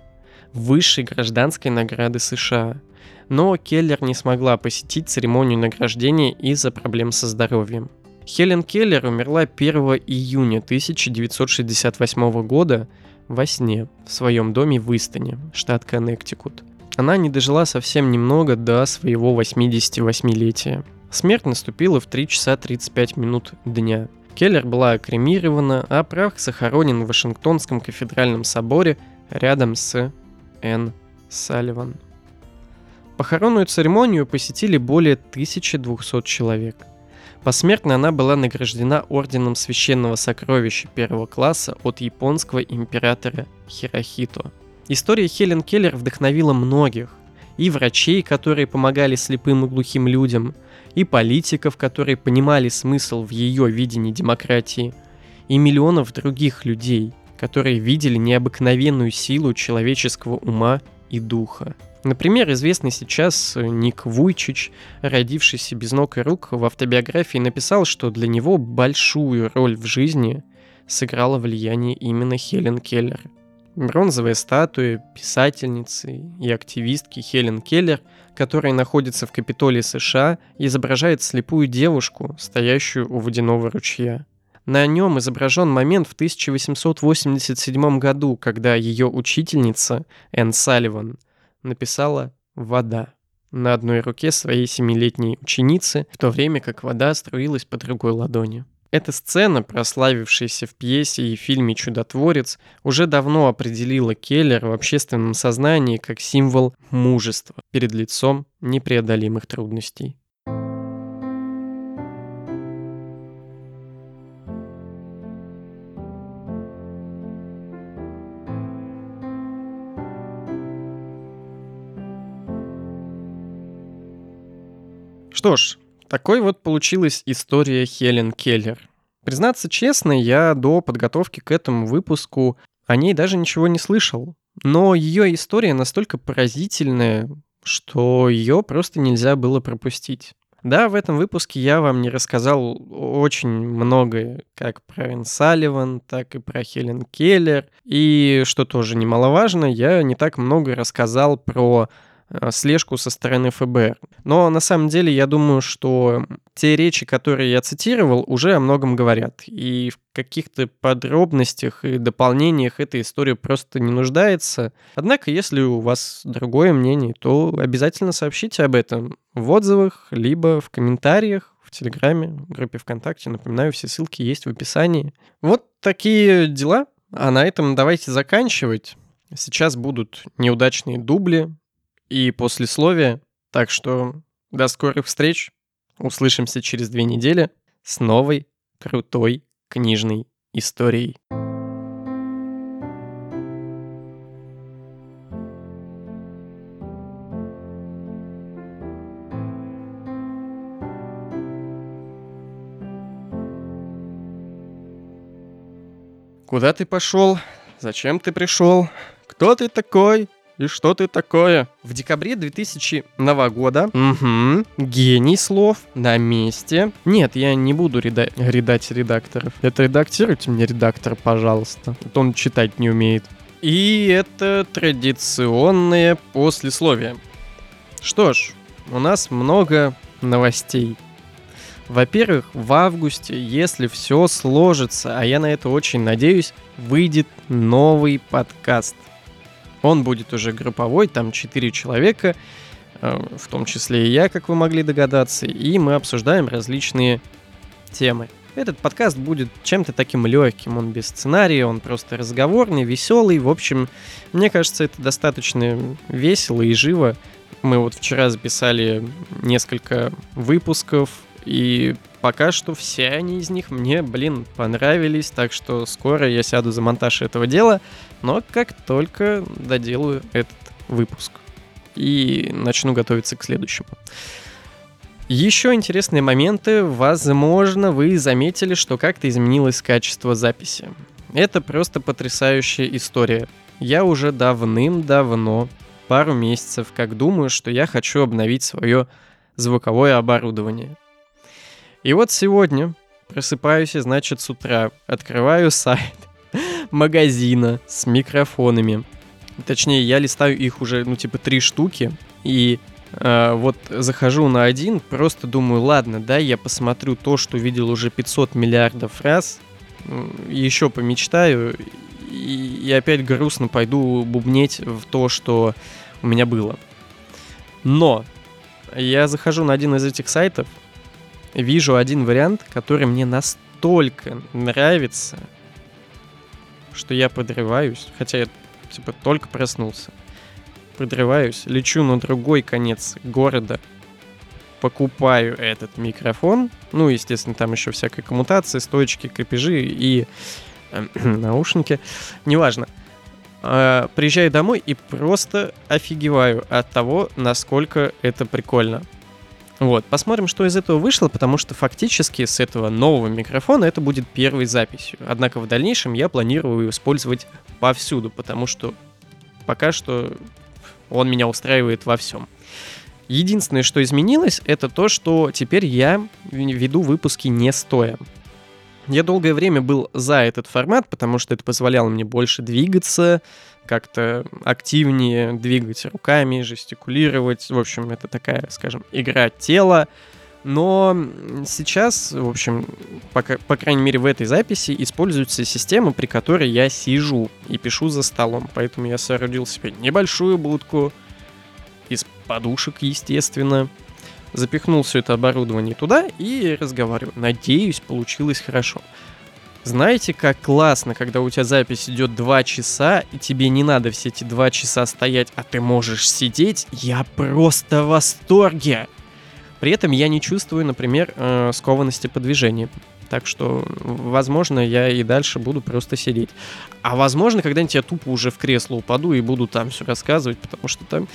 высшей гражданской награды США. Но Келлер не смогла посетить церемонию награждения из-за проблем со здоровьем. Хелен Келлер умерла 1 июня 1968 года во сне в своем доме в Истоне, штат Коннектикут. Она не дожила совсем немного до своего 88-летия. Смерть наступила в 3 часа 35 минут дня. Келлер была кремирована, а прах захоронен в Вашингтонском кафедральном соборе рядом с Энн Салливан. Похоронную церемонию посетили более 1200 человек. Посмертно она была награждена орденом священного сокровища первого класса от японского императора Хирохито. История Хелен Келлер вдохновила многих, и врачей, которые помогали слепым и глухим людям – и политиков, которые понимали смысл в ее видении демократии, и миллионов других людей, которые видели необыкновенную силу человеческого ума и духа. Например, известный сейчас Ник Вуйчич, родившийся без ног и рук, в автобиографии написал, что для него большую роль в жизни сыграло влияние именно Хелен Келлер. Бронзовая статуя писательницы и активистки Хелен Келлер – который находится в Капитолии США, изображает слепую девушку, стоящую у водяного ручья. На нем изображен момент в 1887 году, когда ее учительница Энн Салливан написала «вода» на одной руке своей семилетней ученицы, в то время как вода струилась по другой ладони. Эта сцена, прославившаяся в пьесе и фильме «Чудотворец», уже давно определила Келлер в общественном сознании как символ мужества перед лицом непреодолимых трудностей. Что ж, такой вот получилась история Хелен Келлер. Признаться честно, я до подготовки к этому выпуску о ней даже ничего не слышал. Но ее история настолько поразительная, что ее просто нельзя было пропустить. Да, в этом выпуске я вам не рассказал очень многое, как про Энн Салливан, так и про Хелен Келлер. И, что тоже немаловажно, я не так много рассказал про слежку со стороны ФБР. Но на самом деле я думаю, что те речи, которые я цитировал, уже о многом говорят. И в каких-то подробностях и дополнениях эта история просто не нуждается. Однако, если у вас другое мнение, то обязательно сообщите об этом в отзывах, либо в комментариях в Телеграме, в группе ВКонтакте. Напоминаю, все ссылки есть в описании. Вот такие дела. А на этом давайте заканчивать. Сейчас будут неудачные дубли, и послесловие. Так что до скорых встреч. Услышимся через две недели с новой крутой книжной историей. Куда ты пошел? Зачем ты пришел? Кто ты такой? И что ты такое? В декабре 2000 года. Угу. Гений слов. На месте. Нет, я не буду реда- редать редакторов. Это редактируйте мне редактор, пожалуйста. То он читать не умеет. И это традиционное послесловие. Что ж, у нас много новостей. Во-первых, в августе, если все сложится, а я на это очень надеюсь, выйдет новый подкаст. Он будет уже групповой, там 4 человека, э, в том числе и я, как вы могли догадаться, и мы обсуждаем различные темы. Этот подкаст будет чем-то таким легким, он без сценария, он просто разговорный, веселый. В общем, мне кажется, это достаточно весело и живо. Мы вот вчера записали несколько выпусков, и пока что все они из них мне, блин, понравились, так что скоро я сяду за монтаж этого дела, но как только доделаю этот выпуск и начну готовиться к следующему. Еще интересные моменты. Возможно, вы заметили, что как-то изменилось качество записи. Это просто потрясающая история. Я уже давным-давно, пару месяцев, как думаю, что я хочу обновить свое звуковое оборудование – и вот сегодня просыпаюсь, и, значит, с утра открываю сайт магазина с микрофонами. Точнее, я листаю их уже, ну, типа, три штуки. И э, вот захожу на один, просто думаю, ладно, да, я посмотрю то, что видел уже 500 миллиардов раз, еще помечтаю, и, и опять грустно пойду бубнеть в то, что у меня было. Но я захожу на один из этих сайтов, вижу один вариант, который мне настолько нравится, что я подрываюсь, хотя я типа только проснулся. Подрываюсь, лечу на другой конец города, покупаю этот микрофон, ну, естественно, там еще всякая коммутация, стоечки, крепежи и э, наушники, неважно. Э, приезжаю домой и просто офигеваю от того, насколько это прикольно. Вот, посмотрим, что из этого вышло, потому что фактически с этого нового микрофона это будет первой записью. Однако в дальнейшем я планирую использовать повсюду, потому что пока что он меня устраивает во всем. Единственное, что изменилось, это то, что теперь я веду выпуски не стоя. Я долгое время был за этот формат, потому что это позволяло мне больше двигаться, как-то активнее двигать руками, жестикулировать. В общем, это такая, скажем, игра тела. Но сейчас, в общем, по, по крайней мере в этой записи используется система, при которой я сижу и пишу за столом. Поэтому я соорудил себе небольшую будку из подушек, естественно. Запихнул все это оборудование туда и разговариваю. Надеюсь, получилось хорошо. Знаете, как классно, когда у тебя запись идет 2 часа, и тебе не надо все эти 2 часа стоять, а ты можешь сидеть? Я просто в восторге! При этом я не чувствую, например, э, скованности по движению. Так что, возможно, я и дальше буду просто сидеть. А возможно, когда-нибудь я тупо уже в кресло упаду и буду там все рассказывать, потому что там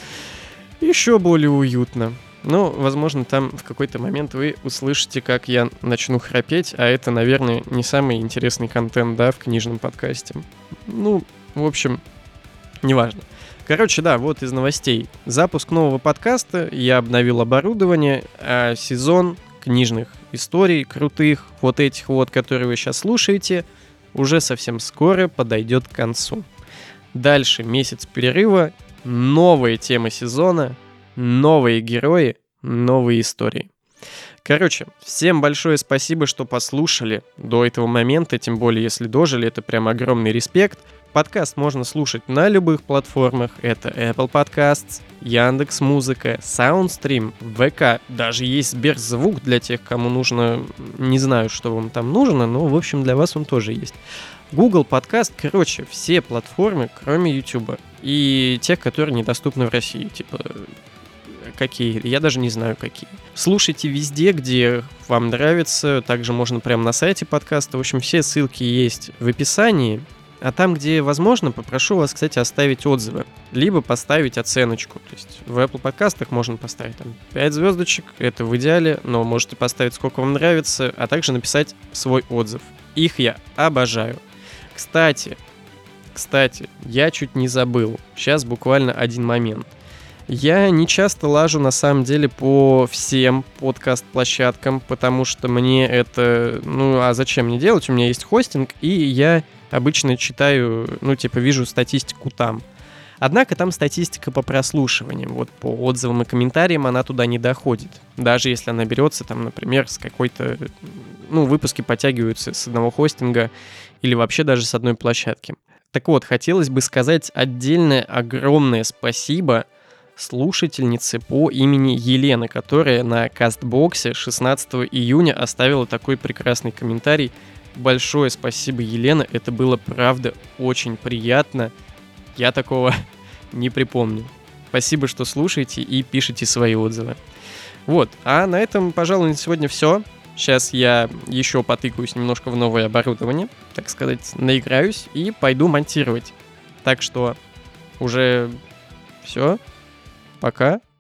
еще более уютно. Ну, возможно, там в какой-то момент вы услышите, как я начну храпеть, а это, наверное, не самый интересный контент, да, в книжном подкасте. Ну, в общем, неважно. Короче, да, вот из новостей. Запуск нового подкаста, я обновил оборудование, а сезон книжных историй крутых, вот этих вот, которые вы сейчас слушаете, уже совсем скоро подойдет к концу. Дальше месяц перерыва, новые темы сезона, новые герои, новые истории. Короче, всем большое спасибо, что послушали до этого момента, тем более если дожили, это прям огромный респект. Подкаст можно слушать на любых платформах. Это Apple Podcasts, Яндекс Музыка, Soundstream, ВК. Даже есть Сберзвук для тех, кому нужно... Не знаю, что вам там нужно, но, в общем, для вас он тоже есть. Google подкаст, короче, все платформы, кроме YouTube. И тех, которые недоступны в России. Типа, какие, я даже не знаю какие. Слушайте везде, где вам нравится, также можно прямо на сайте подкаста. В общем, все ссылки есть в описании. А там, где возможно, попрошу вас, кстати, оставить отзывы. Либо поставить оценочку. То есть в Apple подкастах можно поставить там 5 звездочек, это в идеале, но можете поставить сколько вам нравится, а также написать свой отзыв. Их я обожаю. Кстати, кстати, я чуть не забыл. Сейчас буквально один момент. Я не часто лажу на самом деле по всем подкаст-площадкам, потому что мне это... Ну, а зачем мне делать? У меня есть хостинг, и я обычно читаю, ну, типа, вижу статистику там. Однако там статистика по прослушиваниям, вот по отзывам и комментариям она туда не доходит. Даже если она берется, там, например, с какой-то... Ну, выпуски подтягиваются с одного хостинга или вообще даже с одной площадки. Так вот, хотелось бы сказать отдельное огромное спасибо слушательнице по имени Елена, которая на кастбоксе 16 июня оставила такой прекрасный комментарий большое спасибо, Елена. Это было, правда, очень приятно. Я такого не припомню. Спасибо, что слушаете и пишете свои отзывы. Вот, а на этом, пожалуй, на сегодня все. Сейчас я еще потыкаюсь немножко в новое оборудование, так сказать, наиграюсь и пойду монтировать. Так что уже все. Пока.